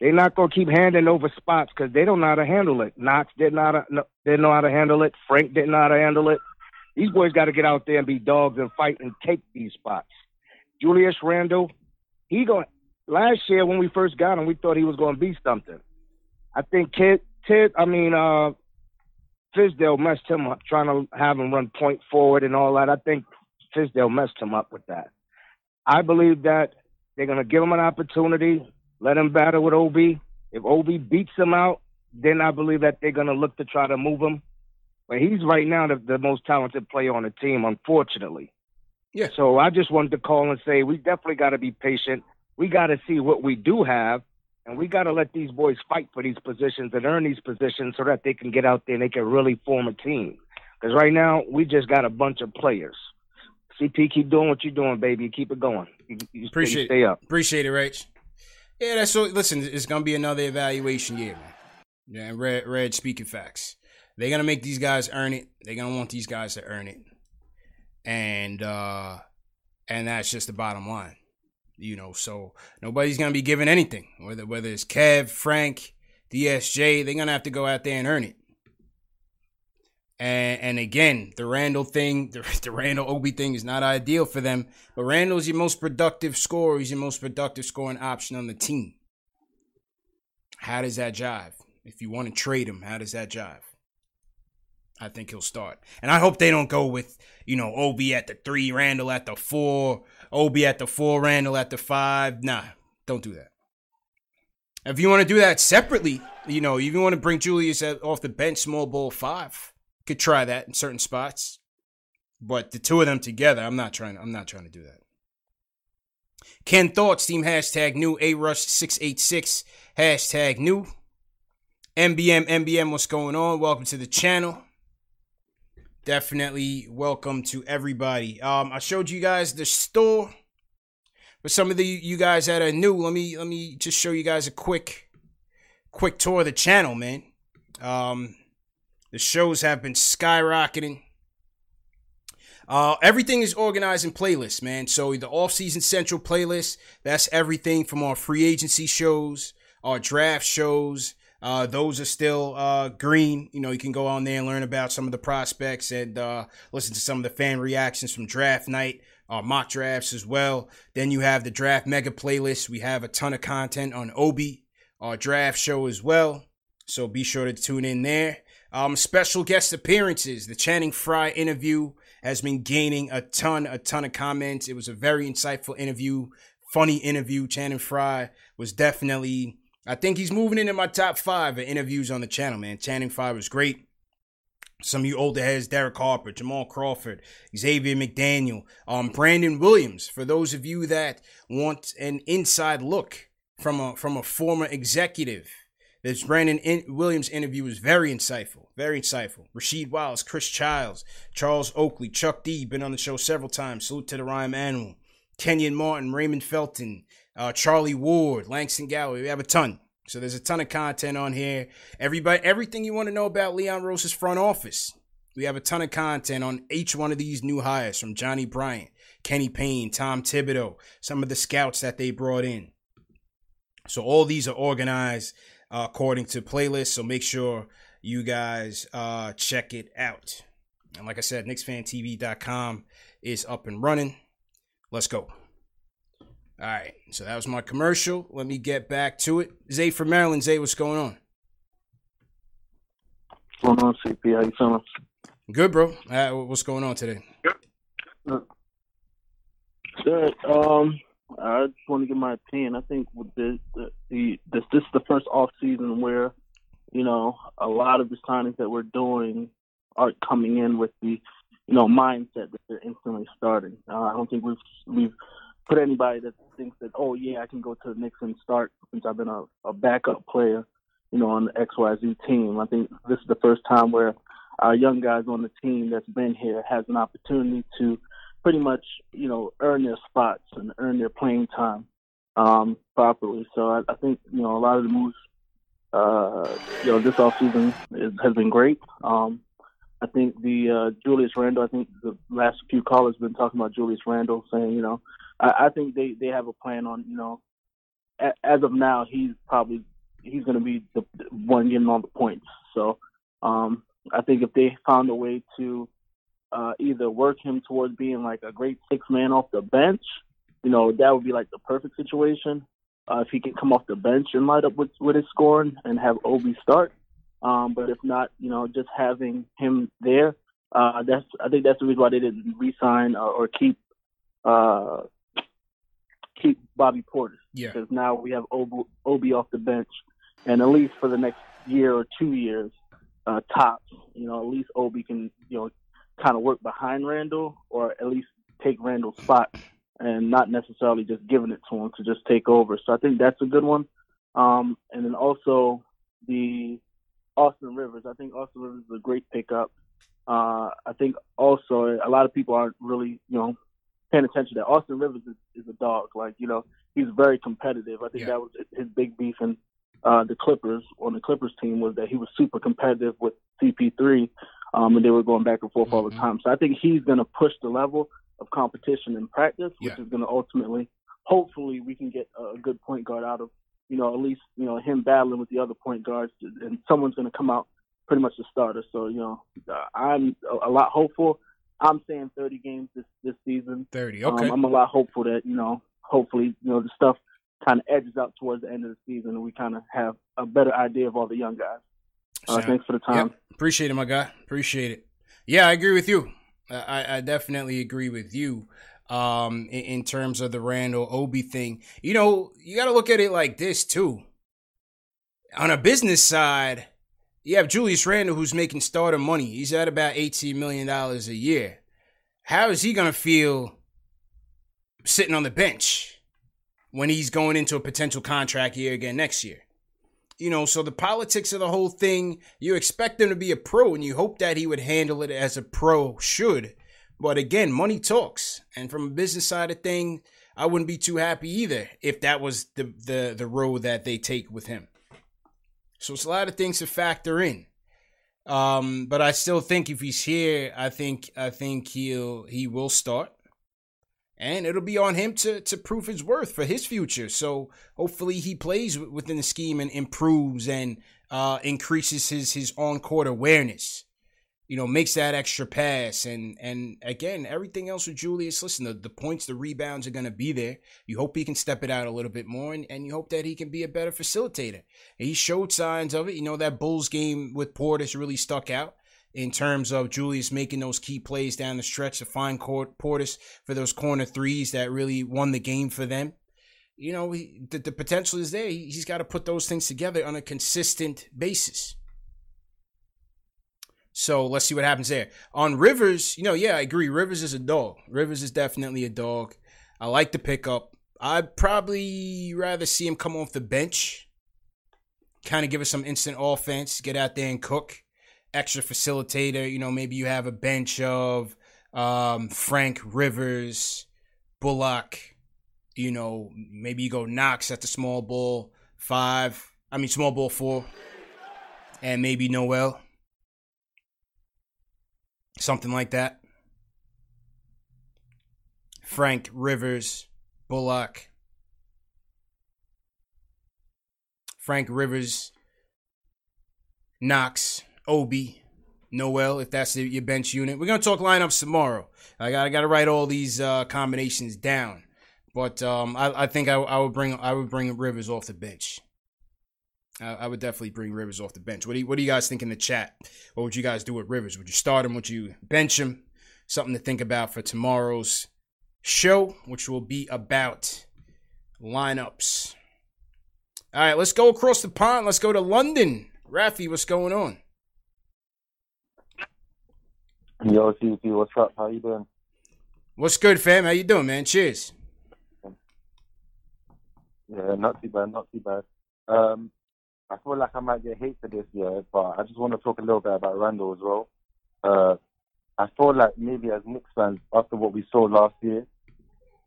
They're not going to keep handing over spots because they don't know how to handle it. Knox didn't didn't know how to handle it. Frank didn't know how to handle it. These boys got to get out there and be dogs and fight and take these spots. Julius Randle, he going last year when we first got him, we thought he was going to be something. I think Kid, Ted, I mean, uh, Fizdale messed him up trying to have him run point forward and all that. I think Fizdale messed him up with that. I believe that they're going to give him an opportunity, let him battle with Obi. If Obi beats him out, then I believe that they're going to look to try to move him. But he's right now the, the most talented player on the team, unfortunately. Yeah. So I just wanted to call and say we definitely got to be patient. We got to see what we do have, and we got to let these boys fight for these positions and earn these positions so that they can get out there and they can really form a team. Because right now we just got a bunch of players. CP, keep doing what you're doing, baby. Keep it going. You, you Appreciate stay, stay up. Appreciate it, Rich. Yeah, that's so. Listen, it's gonna be another evaluation year, man. Yeah, and Red, Red speaking facts. They're gonna make these guys earn it. They're gonna want these guys to earn it, and uh and that's just the bottom line, you know. So nobody's gonna be given anything, whether whether it's Kev, Frank, DSJ. They're gonna have to go out there and earn it. And, and again, the Randle thing, the, the Randle Obi thing is not ideal for them. But Randle's your most productive scorer. He's your most productive scoring option on the team. How does that jive? If you want to trade him, how does that jive? I think he'll start. And I hope they don't go with, you know, Obi at the three, Randle at the four, Obi at the four, Randle at the five. Nah, don't do that. If you want to do that separately, you know, if you want to bring Julius off the bench, small ball five, could try that in certain spots. But the two of them together, I'm not trying. I'm not trying to do that. Ken thoughts team hashtag new a rush six eight six hashtag new MBM MBM. What's going on? Welcome to the channel. Definitely welcome to everybody. Um, I showed you guys the store. For some of the you guys that are new, let me let me just show you guys a quick quick tour of the channel, man. Um, the shows have been skyrocketing. Uh, everything is organized in playlists, man. So the off-season central playlist, that's everything from our free agency shows, our draft shows. Uh, those are still uh, green. You know, you can go on there and learn about some of the prospects and uh, listen to some of the fan reactions from draft night, our mock drafts as well. Then you have the draft mega playlist. We have a ton of content on Obi, our draft show as well. So be sure to tune in there. Um, special guest appearances. The Channing Frye interview has been gaining a ton, a ton of comments. It was a very insightful interview, funny interview. Channing Frye was definitely, I think he's moving into my top five of interviews on the channel, man. Channing Frye was great. Some of you older heads, Derek Harper, Jamal Crawford, Xavier McDaniel, um, Brandon Williams. For those of you that want an inside look from a from a former executive this Brandon in- Williams interview was very insightful, very insightful. Rasheed Wallace, Chris Childs, Charles Oakley, Chuck D, been on the show several times. Salute to the Ryan Manuel, Kenyon Martin, Raymond Felton, uh, Charlie Ward, Langston Galloway. We have a ton. So there's a ton of content on here. Everybody, everything you want to know about Leon Rose's front office. We have a ton of content on each one of these new hires from Johnny Bryant, Kenny Payne, Tom Thibodeau, some of the scouts that they brought in. So all these are organized uh, according to playlists. So make sure you guys uh, check it out. And like I said, KnicksFanTV.com is up and running. Let's go. All right, so that was my commercial. Let me get back to it. Zay from Maryland. Zay, what's going on? What's going on, CP? How you feeling? Good, bro. Uh, what's going on today? Good. Um, I just want to give my opinion. I think the, the, the this this is the first off season where, you know, a lot of the signings that we're doing are coming in with the, you know, mindset that they're instantly starting. Uh, I don't think we've we've put anybody that thinks that oh yeah I can go to the Knicks and start since I've been a, a backup player, you know, on the X Y Z team. I think this is the first time where our young guys on the team that's been here has an opportunity to pretty much, you know, earn their spots and earn their playing time um, properly. So I, I think, you know, a lot of the moves uh, you know, this offseason has been great. Um, I think the uh, Julius Randle. I think the last few callers been talking about Julius Randle, saying you know, I, I think they they have a plan on you know, a, as of now he's probably he's going to be the, the one getting all the points. So um, I think if they found a way to uh, either work him towards being like a great six man off the bench, you know, that would be like the perfect situation. Uh, if he can come off the bench and light up with, with his scoring and have Obi start. Um, but if not, you know, just having him there, uh, that's I think that's the reason why they didn't re-sign or, or keep uh, keep Bobby Portis. Yeah. Because now we have Obi, Obi off the bench, and at least for the next year or two years, uh, tops, you know, at least Obi can you know kind of work behind Randle or at least take Randle's spot and not necessarily just giving it to him to just take over. So I think that's a good one. Um, and then also the Austin Rivers. I think Austin Rivers is a great pickup. Uh, I think also a lot of people aren't really, you know, paying attention that Austin Rivers is, is a dog. Like, you know, he's very competitive. I think Yeah. that was his big beef in uh, the Clippers on the Clippers team was that he was super competitive with CP3, um, and they were going back and forth all the Mm-hmm. time. So I think he's going to push the level of competition in practice, which Yeah. is going to ultimately, hopefully, we can get a good point guard out of, you know, at least you know him battling with the other point guards, and someone's going to come out pretty much the starter. So you know, I'm a, a lot hopeful. I'm saying 30 games this this season. 30. Um, Okay. I'm a lot hopeful that you know, hopefully, you know, the stuff kind of edges out towards the end of the season, and we kind of have a better idea of all the young guys. Uh, thanks for the time. Yep. Appreciate it, my guy. Appreciate it. Yeah, I agree with you. I, I definitely agree with you um, in, in terms of the Randle Obi thing. You know, you got to look at it like this, too. On a business side, you have Julius Randle who's making starter money. He's at about $18 million a year. How is he going to feel sitting on the bench when he's going into a potential contract year again next year? you know, so the politics of the whole thing, you expect him to be a pro and you hope that he would handle it as a pro should. But again, money talks. And from a business side of thing, I wouldn't be too happy either if that was the the the road that they take with him. So it's a lot of things to factor in. Um, but I still think if he's here, I think I think he'll he will start and it'll be on him to to prove his worth for his future. So hopefully he plays within the scheme and improves and uh, increases his his on court awareness. You know, makes that extra pass and and again everything else with Julius. Listen, the, the points, the rebounds are gonna be there. You hope he can step it out a little bit more, and, and you hope that he can be a better facilitator. And he showed signs of it. You know that Bulls game with Portis really stuck out in terms of Julius making those key plays down the stretch to find court Portis for those corner threes that really won the game for them. You know, he, the, the potential is there. He, he's got to put those things together on a consistent basis. So let's see what happens there. On Rivers, you know, yeah, I agree. Rivers is a dog. Rivers is definitely a dog. I like the pickup. I'd probably rather see him come off the bench, kind of give us some instant offense, get out there and cook extra facilitator. You know, maybe you have a bench of um, Frank Rivers, Bullock. You know, maybe you go Knox at the small ball five. I mean, small ball four, and maybe Noel. Something like that. Frank Rivers, Bullock. Frank Rivers, Knox, Obi, Noel, if that's your bench unit. We're gonna talk lineups tomorrow. I got I got to write all these uh, combinations down, but um, I, I think I, I would bring I would bring Rivers off the bench. I, I would definitely bring Rivers off the bench. What do you, what do you guys think in the chat? What would you guys do with Rivers? Would you start him? Would you bench him? Something to think about for tomorrow's show, which will be about lineups. All right, let's go across the pond. Let's go to London. Rafi, what's going on? Yo, CP, what's up? How you doing? What's good, fam? How you doing, man? Cheers. Yeah, not too bad, not too bad. Um, I feel like I might get hate for this year, but I just want to talk a little bit about Randle as well. Uh, I feel like maybe as Knicks fans, after what we saw last year,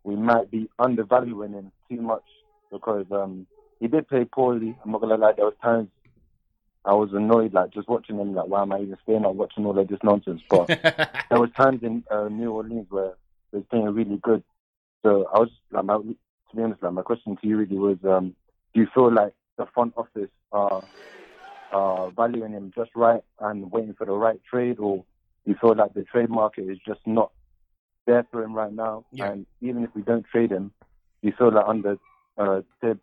we might be undervaluing him too much because um, he did play poorly. I'm not gonna lie, there was times I was annoyed, like just watching them. Like, why am I even staying up watching all of this nonsense? But there was times in uh, New Orleans where they was playing really good. So I was like, my, to be honest, like my question to you really was, um, do you feel like the front office are uh, valuing him just right and waiting for the right trade, or you feel like the trade market is just not there for him right now? Yeah. And even if we don't trade him, you feel like under uh, Thibs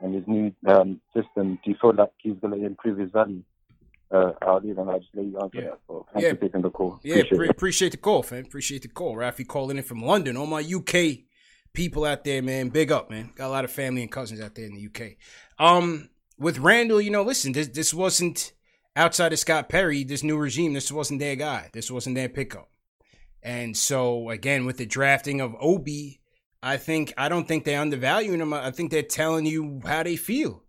and his new um, system, do you feel like he's going to improve his value? Uh, I'll leave and I'll just let you answer that. So thanks Yeah. for taking the call. Yeah, Appreciate pre- appreciate the call, fam. Appreciate the call. Rafi calling in from London. All my UK people out there, man. Big up, man. Got a lot of family and cousins out there in the UK. Um, with Randle, you know, listen, this this wasn't outside of Scott Perry, this new regime, this wasn't their guy. This wasn't their pickup. And so again, with the drafting of Obi, I think I don't think they're undervaluing him. I think they're telling you how they feel.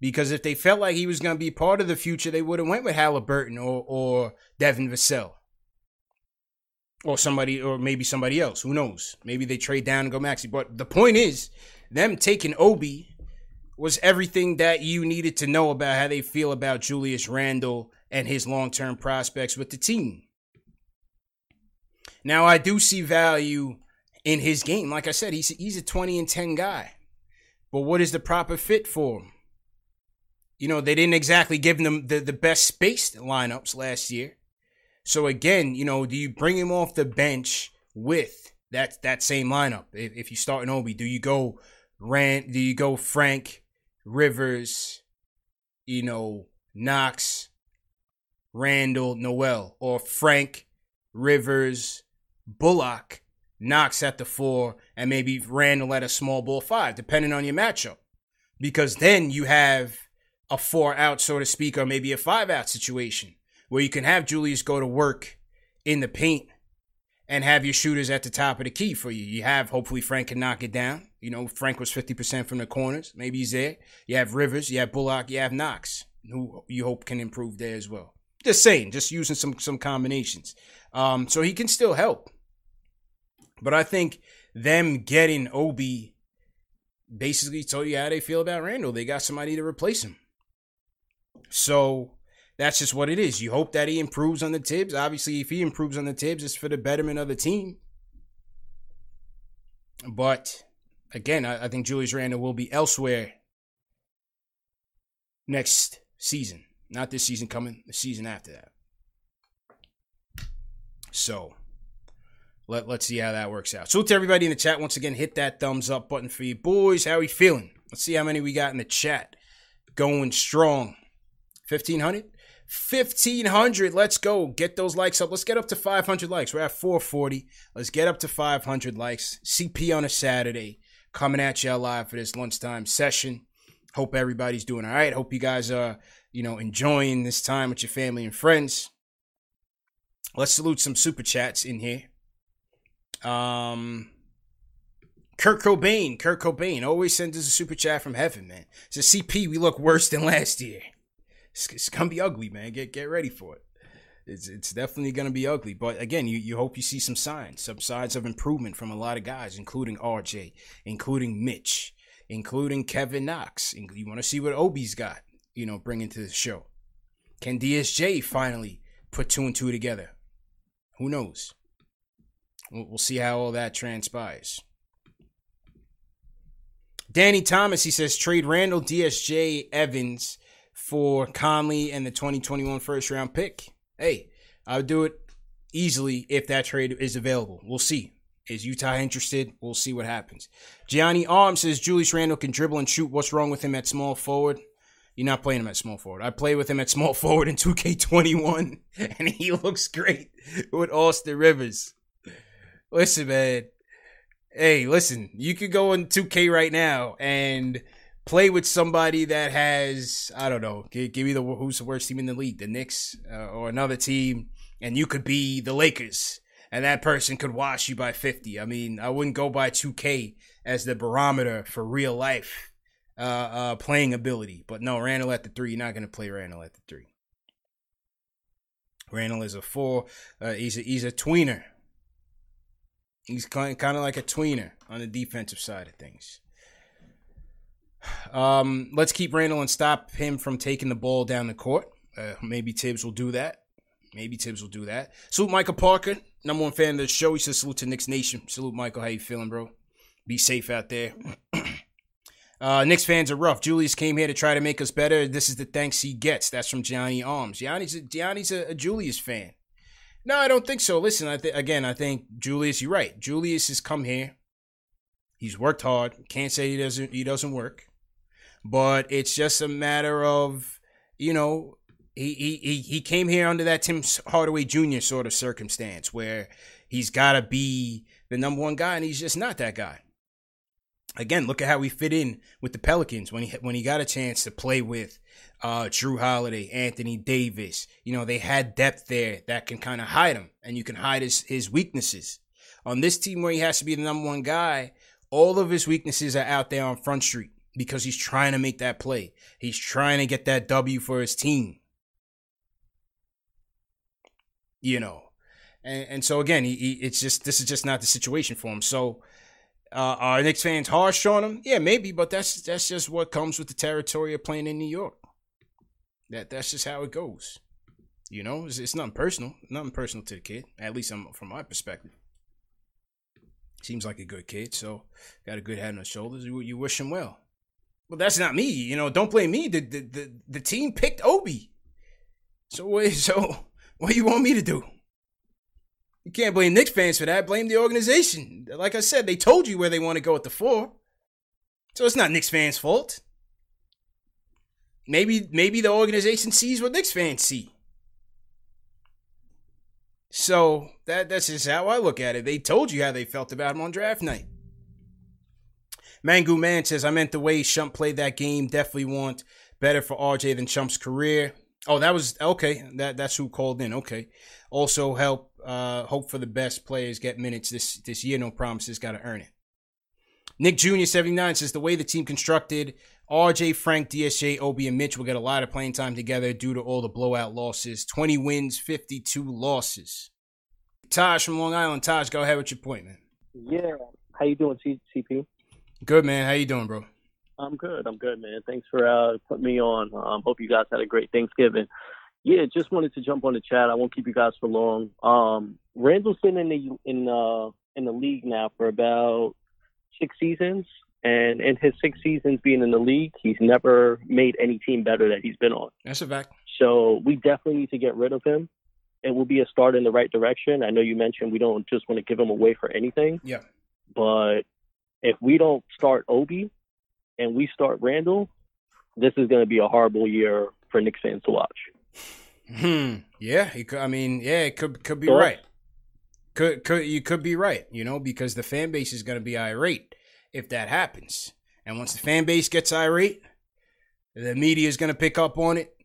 Because if they felt like he was going to be part of the future, they would have went with Halliburton or or Devin Vassell or somebody, or maybe somebody else. Who knows? Maybe they trade down and go Maxey. But the point is, them taking Obi was everything that you needed to know about how they feel about Julius Randle and his long term prospects with the team. Now, I do see value in his game. Like I said, he's he's a 20 and 10 guy. But what is the proper fit for him? You know, they didn't exactly give him the, the best spaced lineups last year. So again, you know, do you bring him off the bench with that that same lineup? If, if you start an Obi, do you go Rand? Do you go Frank Rivers? You know, Knox, Randle, Noel, or Frank Rivers, Bullock, Knox at the four, and maybe Randle at a small ball five, depending on your matchup. Because then you have a four out, so to speak, or maybe a five out situation where you can have Julius go to work in the paint and have your shooters at the top of the key for you. You have hopefully Frank can knock it down. You know, Frank was 50% from the corners. Maybe he's there. You have Rivers, you have Bullock, you have Knox, who you hope can improve there as well. Just saying, just using some some combinations. Um, so he can still help. But I think them getting Obi basically told you how they feel about Randle. They got somebody to replace him. So that's just what it is. You hope that he improves on the Thibs. Obviously, if he improves on the Thibs, it's for the betterment of the team. But again, I, I think Julius Randle will be elsewhere next season. Not this season coming, the season after that. So let, let's see how that works out. So to everybody in the chat, once again, hit that thumbs up button for you boys. How we feeling? Let's see how many we got in the chat. Going strong. 1,500? 1,500. Let's go. Get those likes up. Let's get up to 500 likes. We're at 440. Let's get up to 500 likes. CP on a Saturday. Coming at you live for this lunchtime session. Hope everybody's doing all right. Hope you guys are, you know, enjoying this time with your family and friends. Let's salute some super chats in here. Um, Kurt Cobain, Kurt Cobain always sends us a super chat from heaven, man. Says CP, we look worse than last year. It's, it's gonna be ugly, man. Get get ready for it. It's it's definitely gonna be ugly. But again, you, you hope you see some signs, some signs of improvement from a lot of guys, including RJ, including Mitch, including Kevin Knox. You want to see what Obi's got, you know, bringing to the show. Can DSJ finally put two and two together? Who knows? We'll, we'll see how all that transpires. Danny Thomas, he says trade Randle, DSJ, Evans for Conley and the 2021 first round pick. Hey, I would do it easily if that trade is available. We'll see. Is Utah interested? We'll see what happens. Gianni Arm says Julius Randle can dribble and shoot. What's wrong with him at small forward? You're not playing him at small forward. I play with him at small forward in 2K21, and he looks great with Austin Rivers. Listen, man. Hey, listen, you could go in 2K right now and play with somebody that has, I don't know, give, give me the who's the worst team in the league, the Knicks uh, or another team, and you could be the Lakers, and that person could wash you by 50. I mean, I wouldn't go by 2K as the barometer for real life uh, uh, playing ability. But no, Randle at the three, you're not going to play Randle at the three. Randle is a four. Uh, he's a, he's a tweener. He's kind kind of like a tweener on the defensive side of things. Um, let's keep Randle and stop him from taking the ball down the court. Uh, maybe Thibs will do that. Maybe Thibs will do that. Salute Michael Parker, number one fan of the show. He says salute to Knicks Nation. Salute Michael. How you feeling, bro? Be safe out there. uh, Knicks fans are rough. Julius came here to try to make us better. This is the thanks he gets. That's from Gianni Arms. Gianni's a, Gianni's a, a Julius fan. No, I don't think so. Listen, I th- again, I think Julius. You're right. Julius has come here. He's worked hard. Can't say he doesn't. He doesn't work, but it's just a matter of you know he he he came here under that Tim Hardaway Jr. sort of circumstance where he's got to be the number one guy, and he's just not that guy. Again, look at how he fit in with the Pelicans when he when he got a chance to play with uh, Jrue Holiday, Anthony Davis. You know, they had depth there that can kind of hide him, and you can hide his, his weaknesses. On this team where he has to be the number one guy, all of his weaknesses are out there on Front Street because he's trying to make that play. He's trying to get that W for his team. You know, and, and so again, he, he, it's just this is just not the situation for him. So, uh, are Knicks fans harsh on him? Yeah, maybe, but that's that's just what comes with the territory of playing in New York. That that's just how it goes. You know, it's, it's nothing personal, nothing personal to the kid. At least I'm, from my perspective. Seems like a good kid, so got a good head on his shoulders. You, you wish him well. Well, that's not me. You know, don't blame me. The the the, the team picked Obi. So so what do you want me to do? You can't blame Knicks fans for that. Blame the organization. Like I said, they told you where they want to go at the four. So it's not Knicks fans' fault. Maybe maybe the organization sees what Knicks fans see. So that that's just how I look at it. They told you how they felt about him on draft night. Mangu Man says, I meant the way Shump played that game. Definitely want better for RJ than Shump's career. Oh, that was okay. That that's who called in. Okay. Also help uh hope for the best players get minutes this this year. No promises, gotta earn it. Nick Jr. 79 says the way the team constructed RJ, Frank, DSJ, Obi, and Mitch will get a lot of playing time together due to all the blowout losses. 20 wins, 52 losses. Taj from Long Island. Taj, go ahead with your point, man. Yeah. How you doing, CP? Good, man. How you doing, bro? I'm good. I'm good, man. Thanks for uh, putting me on. Um, hope you guys had a great Thanksgiving. Yeah, just wanted to jump on the chat. I won't keep you guys for long. Um, Randle's been in the in uh in the league now for about six seasons, and in his six seasons being in the league, he's never made any team better that he's been on. That's a fact. So we definitely need to get rid of him. It will be a start in the right direction. I know you mentioned we don't just want to give him away for anything. Yeah. But if we don't start Obi and we start Randle, this is going to be a horrible year for Knicks fans to watch. Hmm. Yeah. Could, I mean, yeah, it could could be Thoughts? right. Could could you could be right? You know, because the fan base is going to be irate if that happens, and once the fan base gets irate, the media is going to pick up on it.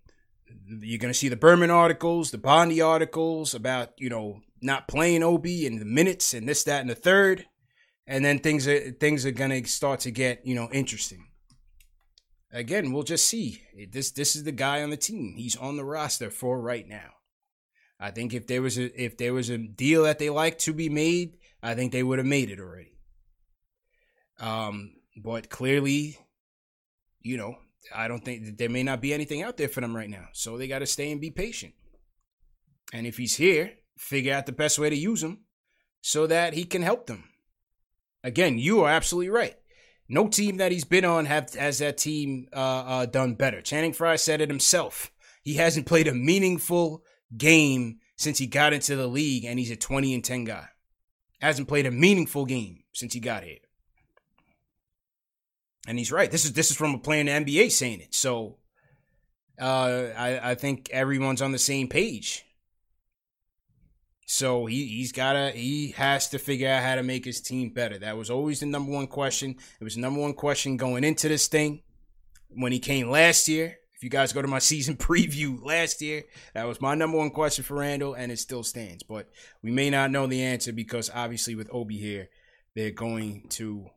You're going to see the Berman articles, the Bondy articles about you know not playing Obi and the minutes and this, that, and the third, and then things are things are to start to get you know interesting. Again, we'll just see. This this is the guy on the team. He's on the roster for right now. I think if there was a if there was a deal that they like to be made, I think they would have made it already. Um, but clearly, you know, I don't think there may not be anything out there for them right now. So they got to stay and be patient. And if he's here, figure out the best way to use him so that he can help them. Again, you are absolutely right. No team that he's been on have has that team uh, uh, done better. Channing Frye said it himself. He hasn't played a meaningful game since he got into the league, and he's a 20 and 10 guy. Hasn't played a meaningful game since he got here. And he's right. This is this is from a player in the NBA saying it. So uh, I I think everyone's on the same page. So he he's gotta he has to figure out how to make his team better. That was always the number one question. It was the number one question going into this thing when he came last year. If you guys go to my season preview last year, that was my number one question for Randle, and it still stands. But we may not know the answer because obviously with Obi here, they're going to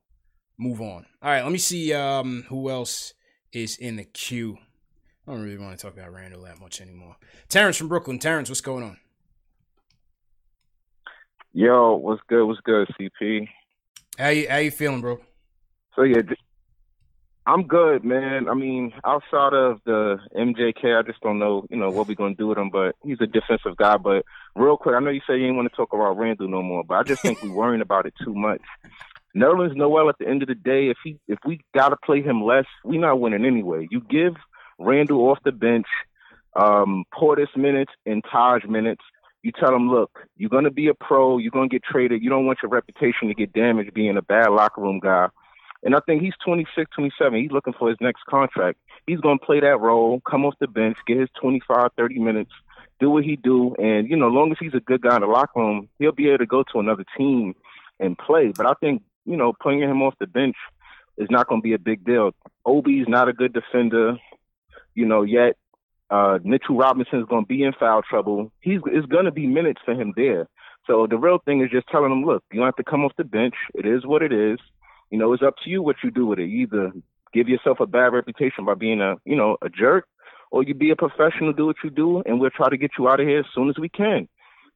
move on. All right, let me see um, who else is in the queue. I don't really want to talk about Randle that much anymore. Terrence from Brooklyn. Terrence, what's going on? Yo, what's good? What's good, CP? How you how you feeling, bro? So yeah, I'm good, man. I mean, outside of the MJK, I just don't know, you know, what we're gonna do with him. But he's a defensive guy. But real quick, I know you say you ain't want to talk about Randle no more, but I just think we're worrying about it too much. Nerlens Noel, at the end of the day, if he if we gotta play him less, we not winning anyway. You give Randle off the bench, um, Portis minutes and Taj minutes. You tell him, look, you're gonna be a pro. You're gonna get traded. You don't want your reputation to get damaged being a bad locker room guy. And I think he's 26, 27. He's looking for his next contract. He's going to play that role, come off the bench, get his 25, 30 minutes, do what he do. And, you know, as long as he's a good guy in the locker room, he'll be able to go to another team and play. But I think, you know, playing him off the bench is not going to be a big deal. Obi's not a good defender, you know, yet. Uh, Mitchell Robinson is going to be in foul trouble. He's it's going to be minutes for him there. So the real thing is just telling him, look, you don't have to come off the bench. It is what it is. You know, it's up to you what you do with it. You either give yourself a bad reputation by being a, you know, a jerk, or you be a professional, do what you do, and we'll try to get you out of here as soon as we can.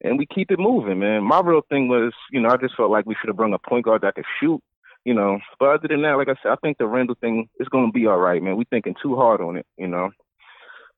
And we keep it moving, man. My real thing was, you know, I just felt like we should have brought a point guard that could shoot, you know. But other than that, like I said, I think the Randle thing is going to be all right, man. We're thinking too hard on it, you know.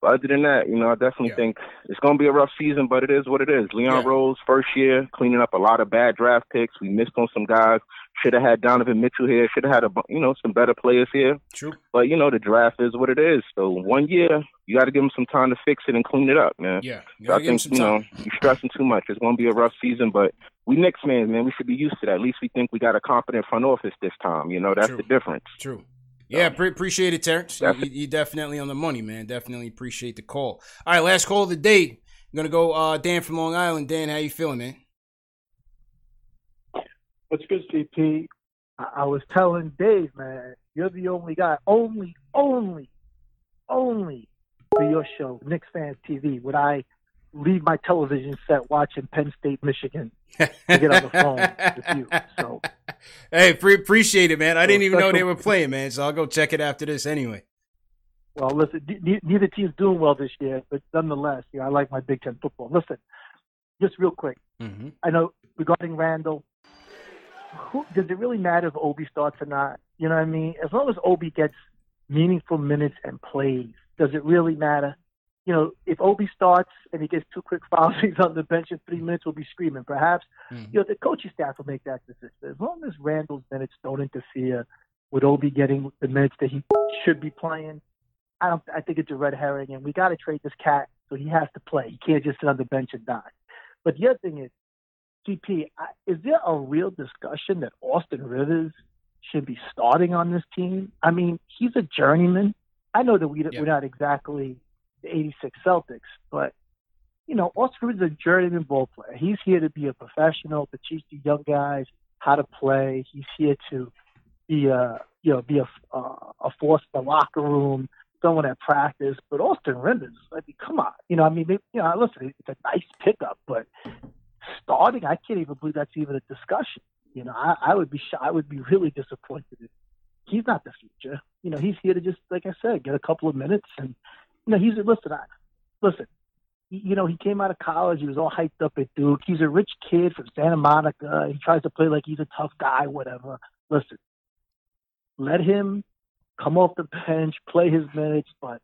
But other than that, you know, I definitely yeah. think it's going to be a rough season, but it is what it is. Leon yeah. Rose, first year, cleaning up a lot of bad draft picks. We missed on some guys. Should have had Donovan Mitchell here. Should have had a you know some better players here. True. But you know the draft is what it is. So one year you got to give them some time to fix it and clean it up, man. Yeah. So I think you know you're stressing too much. It's going to be a rough season, but we Knicks fans, man, we should be used to that. At least we think we got a competent front office this time. You know that's True. the difference. True. Yeah, pre- appreciate it, Terrence. You, you, definitely on the money, man. Definitely appreciate the call. All right, last call of the day. I'm gonna go uh, Dan from Long Island. Dan, how you feeling, man? What's good, CP? I, I was telling Dave, man, you're the only guy, only, only, only for your show, Knicks Fans TV, would I leave my television set watching Penn State, Michigan to get on the phone with you. So, hey, pre- appreciate it, man. I didn't even know they were playing, man. So I'll go check it after this anyway. Well, listen, neither team's doing well this year, but nonetheless, you know, I like my Big Ten football. Listen, just real quick, mm-hmm. I know regarding Randle, who, does it really matter if Obi starts or not? You know what I mean? As long as Obi gets meaningful minutes and plays, does it really matter? You know, if Obi starts and he gets two quick fouls, he's on the bench in three minutes, we'll be screaming. Perhaps, mm-hmm. you know, the coaching staff will make that decision. As long as Randle's minutes don't interfere with Obi getting the minutes that he should be playing, I don't. I think it's a red herring, and we got to trade this cat so he has to play. He can't just sit on the bench and die. But the other thing is, CP, is there a real discussion that Austin Rivers should be starting on this team? I mean, he's a journeyman. I know that we, yeah. we're not exactly the 86 Celtics, but, you know, Austin is a journeyman ball player. He's here to be a professional, to teach the young guys how to play. He's here to be a, you know, be a, uh, a force in the locker room, someone at practice. But Austin Rivers, I mean, come on. You know, I mean, you know, listen, it's a nice pickup, but starting, I can't even believe that's even a discussion. You know, I, I would be I would be really disappointed if he's not the future. You know, he's here to just like I said, get a couple of minutes, and know, he's listen. I, listen, you know, he came out of college. He was all hyped up at Duke. He's a rich kid from Santa Monica. He tries to play like he's a tough guy, whatever. Listen, let him come off the bench, play his minutes. But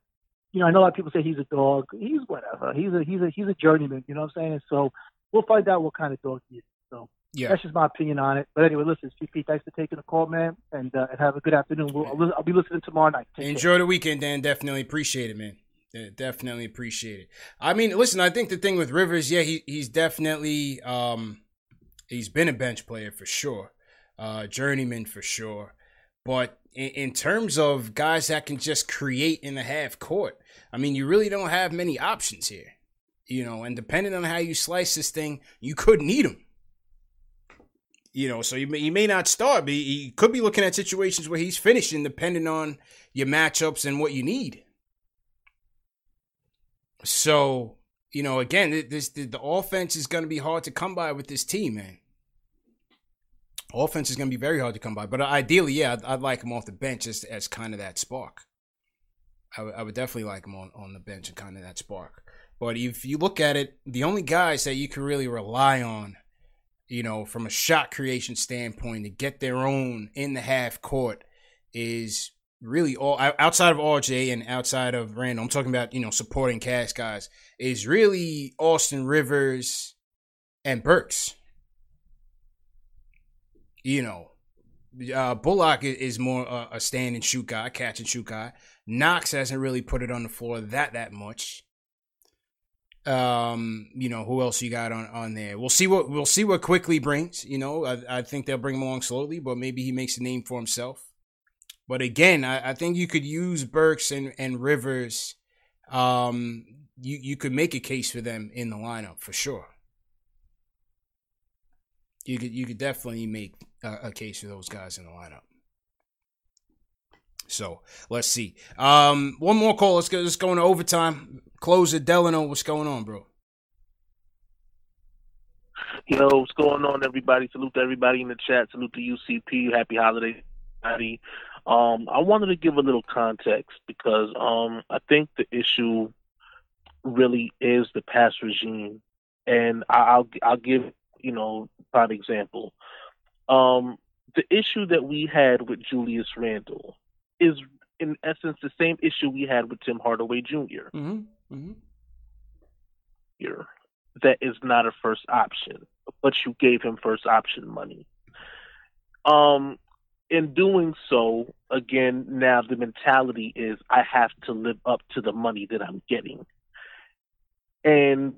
you know, I know a lot of people say he's a dog. He's whatever. He's a he's a he's a journeyman. You know what I'm saying? So we'll find out what kind of dog he is. So yeah. that's just my opinion on it. But anyway, listen, CP, thanks for taking the call, man, and, uh, and have a good afternoon. We'll, I'll, I'll be listening tomorrow night. Take Enjoy care. the weekend, Dan. Definitely appreciate it, man. Yeah, definitely appreciate it. I mean, listen, I think the thing with Rivers, yeah, he he's definitely um he's been a bench player for sure, uh, journeyman for sure. But in, in terms of guys that can just create in the half court, I mean, you really don't have many options here you know, and depending on how you slice this thing, you could need him. You know, so you may, you may not start, but you could be looking at situations where he's finishing depending on your matchups and what you need. So, you know, again, this the, the offense is going to be hard to come by with this team, man. Offense is going to be very hard to come by, but ideally, yeah, I'd, I'd like him off the bench as, as kind of that spark. I, w- I would definitely like him on, on the bench and kind of that spark. But if you look at it, the only guys that you can really rely on, you know, from a shot creation standpoint to get their own in the half court is really all outside of RJ and outside of Randle, I'm talking about, you know, supporting cast guys, is really Austin Rivers and Burks. You know, uh, Bullock is more uh, a stand and shoot guy, catch and shoot guy. Knox hasn't really put it on the floor that that much. Um, you know who else you got on on there? We'll see what we'll see what Quickley brings. You know, I, I think they'll bring him along slowly, but maybe he makes a name for himself. But again, I, I think you could use Burks and, and Rivers. Um, you you could make a case for them in the lineup for sure. You could you could definitely make a, a case for those guys in the lineup. So let's see. Um, one more call. Let's go. Let's go into overtime. Close Closer Delano, what's going on, bro? Yo, what's going on, everybody? Salute to everybody in the chat. Salute to UCP. Happy holidays, everybody. Um, I wanted to give a little context because um, I think the issue really is the past regime, and I'll I'll give you know prime example. Um, the issue that we had with Julius Randle is in essence the same issue we had with Tim Hardaway junior Mm-hmm. Mm-hmm. Here, that is not a first option, but you gave him first option money. Um, in doing so, again, now the mentality is I have to live up to the money that I'm getting. And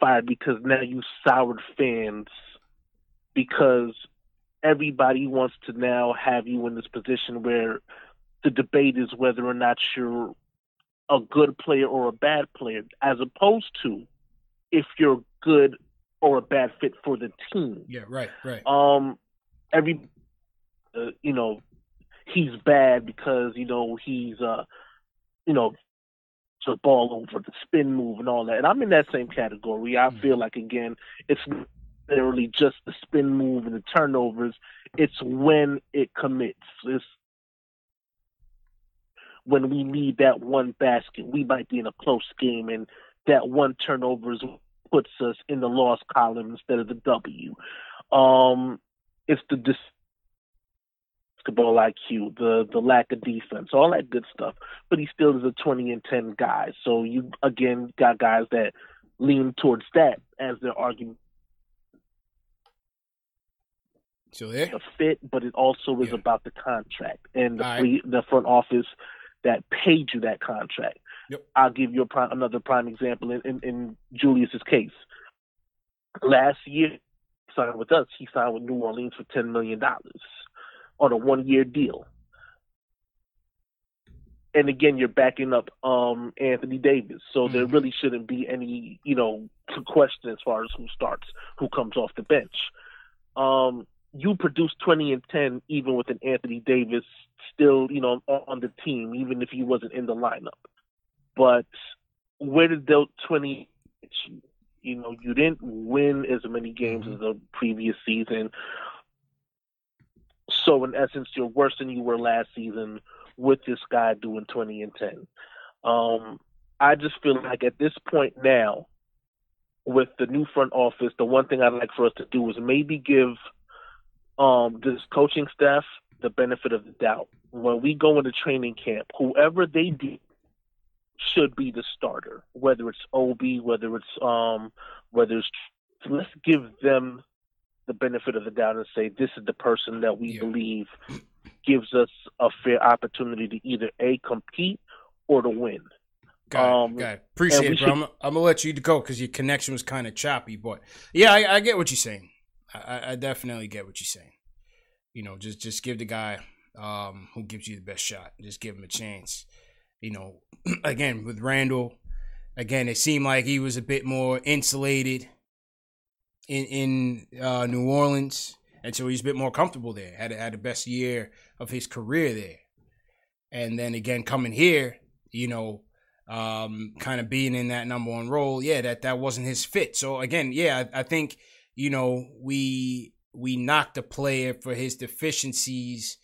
fired because now you soured fans because everybody wants to now have you in this position where the debate is whether or not you're a good player or a bad player, as opposed to if you're good or a bad fit for the team. Yeah, right, right. Um, every, uh, you know, he's bad because you know he's uh, you know, the ball over the spin move and all that. And I'm in that same category. I feel like again, it's necessarily just the spin move and the turnovers. It's when it commits. It's when we need that one basket. We might be in a close game, and that one turnover puts us in the loss column instead of the W. Um, it's the dis- basketball IQ, the the lack of defense, all that good stuff. But he still is a twenty and ten guy. So you again got guys that lean towards that as their argument. So there, a fit, but it also is about the contract and the free, the front office that paid you that contract. Yep. I'll give you a prime, another prime example in, in, in Julius's case. Last year, signed with us, he signed with New Orleans for ten million dollars on a one year deal. And again, you're backing up um, Anthony Davis, so there really shouldn't be any, you know, question as far as who starts, who comes off the bench. Um, you produced 20 and 10 even with an Anthony Davis still, you know, on the team, even if he wasn't in the lineup. But where did those 20 you? You know, you didn't win as many games as the previous season. So in essence, you're worse than you were last season with this guy doing 20 and 10. Um, I just feel like at this point now, with the new front office, the one thing I'd like for us to do is maybe give um, this coaching staff the benefit of the doubt. When we go into training camp, whoever they do should be the starter, whether it's Obi, whether it's um, whether it's let's give them the benefit of the doubt and say this is the person that we yeah. believe gives us a fair opportunity to either a compete or to win. Got um, got it. Appreciate it, bro. Should... I'm, I'm, gonna let you go because your connection was kind of choppy, but yeah, I, I, get what you're saying. I, I, definitely get what you're saying. You know, just just give the guy um, who gives you the best shot. Just give him a chance. You know, again with Randle, again it seemed like he was a bit more insulated in in uh, New Orleans, and so he's a bit more comfortable there. Had had the best year of his career there, and then again coming here, you know, um, kind of being in that number one role. Yeah, that that wasn't his fit. So again, yeah, I, I think you know we we knocked the player for his deficiencies.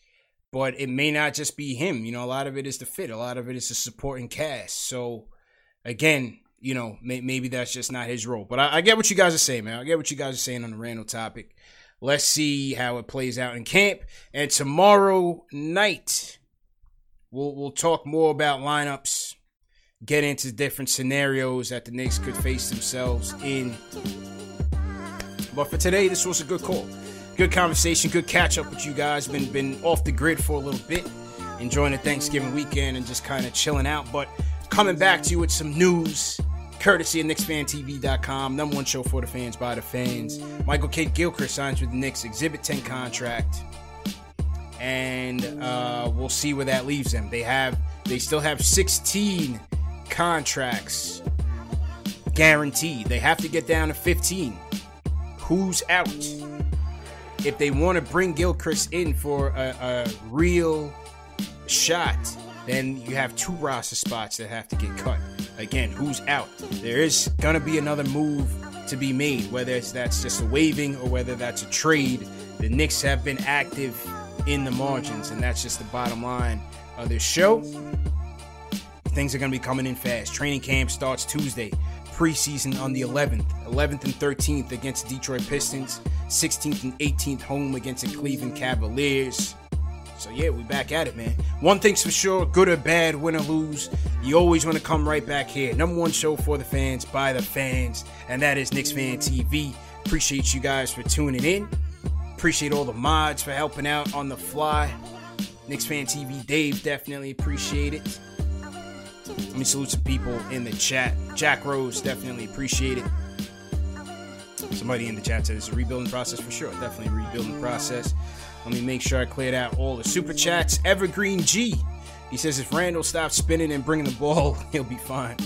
But it may not just be him. You know, a lot of it is the fit. A lot of it is the supporting cast. So, again, you know, may, maybe that's just not his role. But I, I, get what you guys are saying, man. I get what you guys are saying on the Randle topic. let's see how it plays out in camp. And tomorrow night, we'll we'll talk more about lineups, get into different scenarios that the Knicks could face themselves in. But for today, this was a good call. Good conversation, good catch up with you guys. Been been off the grid for a little bit, enjoying the Thanksgiving weekend and just kind of chilling out. But coming back to you with some news, courtesy of KnicksFanTV.com, number one show for the fans by the fans. Michael Kidd Gilchrist signs with the Knicks Exhibit 10 contract, and uh, we'll see where that leaves them. They have they still have 16 contracts guaranteed. They have to get down to 15. Who's out? If they want to bring Gilchrist in for a, a real shot, then you have two roster spots that have to get cut. Again, who's out? There is gonna be another move to be made, whether it's that's just a waving or whether that's a trade. The Knicks have been active in the margins, and that's just the bottom line of this show. Things are gonna be coming in fast. Training camp starts Tuesday. Preseason on the 11th, 11th and 13th against Detroit Pistons, 16th and 18th home against the Cleveland Cavaliers. So yeah, we back at it, man. One thing's for sure, good or bad, win or lose, you always want to come right back here. Number one show for the fans, by the fans, and that is Knicks Fan TV. Appreciate you guys for tuning in. Appreciate all the mods for helping out on the fly. Knicks Fan TV, Dave, definitely appreciate it. Let me salute some people in the chat. Jack Rose, definitely appreciate it. Somebody in the chat said it's a rebuilding process for sure. Definitely rebuilding process. Let me make sure I cleared out all the super chats. Evergreen G. He says if Randle stops spinning and bringing the ball, he'll be fine.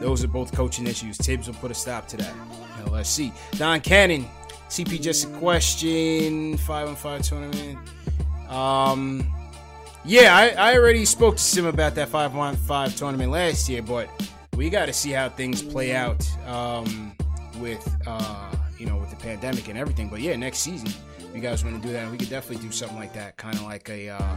Those are both coaching issues. Thibs will put a stop to that. Now let's see. Don Cannon. CP just a question. Five on five tournament. Um yeah, I, I already spoke to Sim about that 5 on 5 tournament last year, but we got to see how things play out um, with uh, you know with the pandemic and everything. But yeah, next season, you guys want to do that, we could definitely do something like that, kind of like a uh,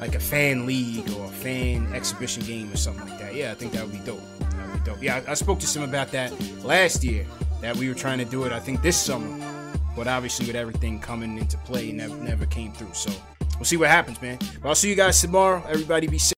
like a fan league or a fan exhibition game or something like that. Yeah, I think that would be dope. That would be dope. Yeah, I, I spoke to Sim about that last year. That we were trying to do it. I think this summer, but obviously with everything coming into play, never never came through. So we'll see what happens, man. But I'll see you guys tomorrow. Everybody be safe.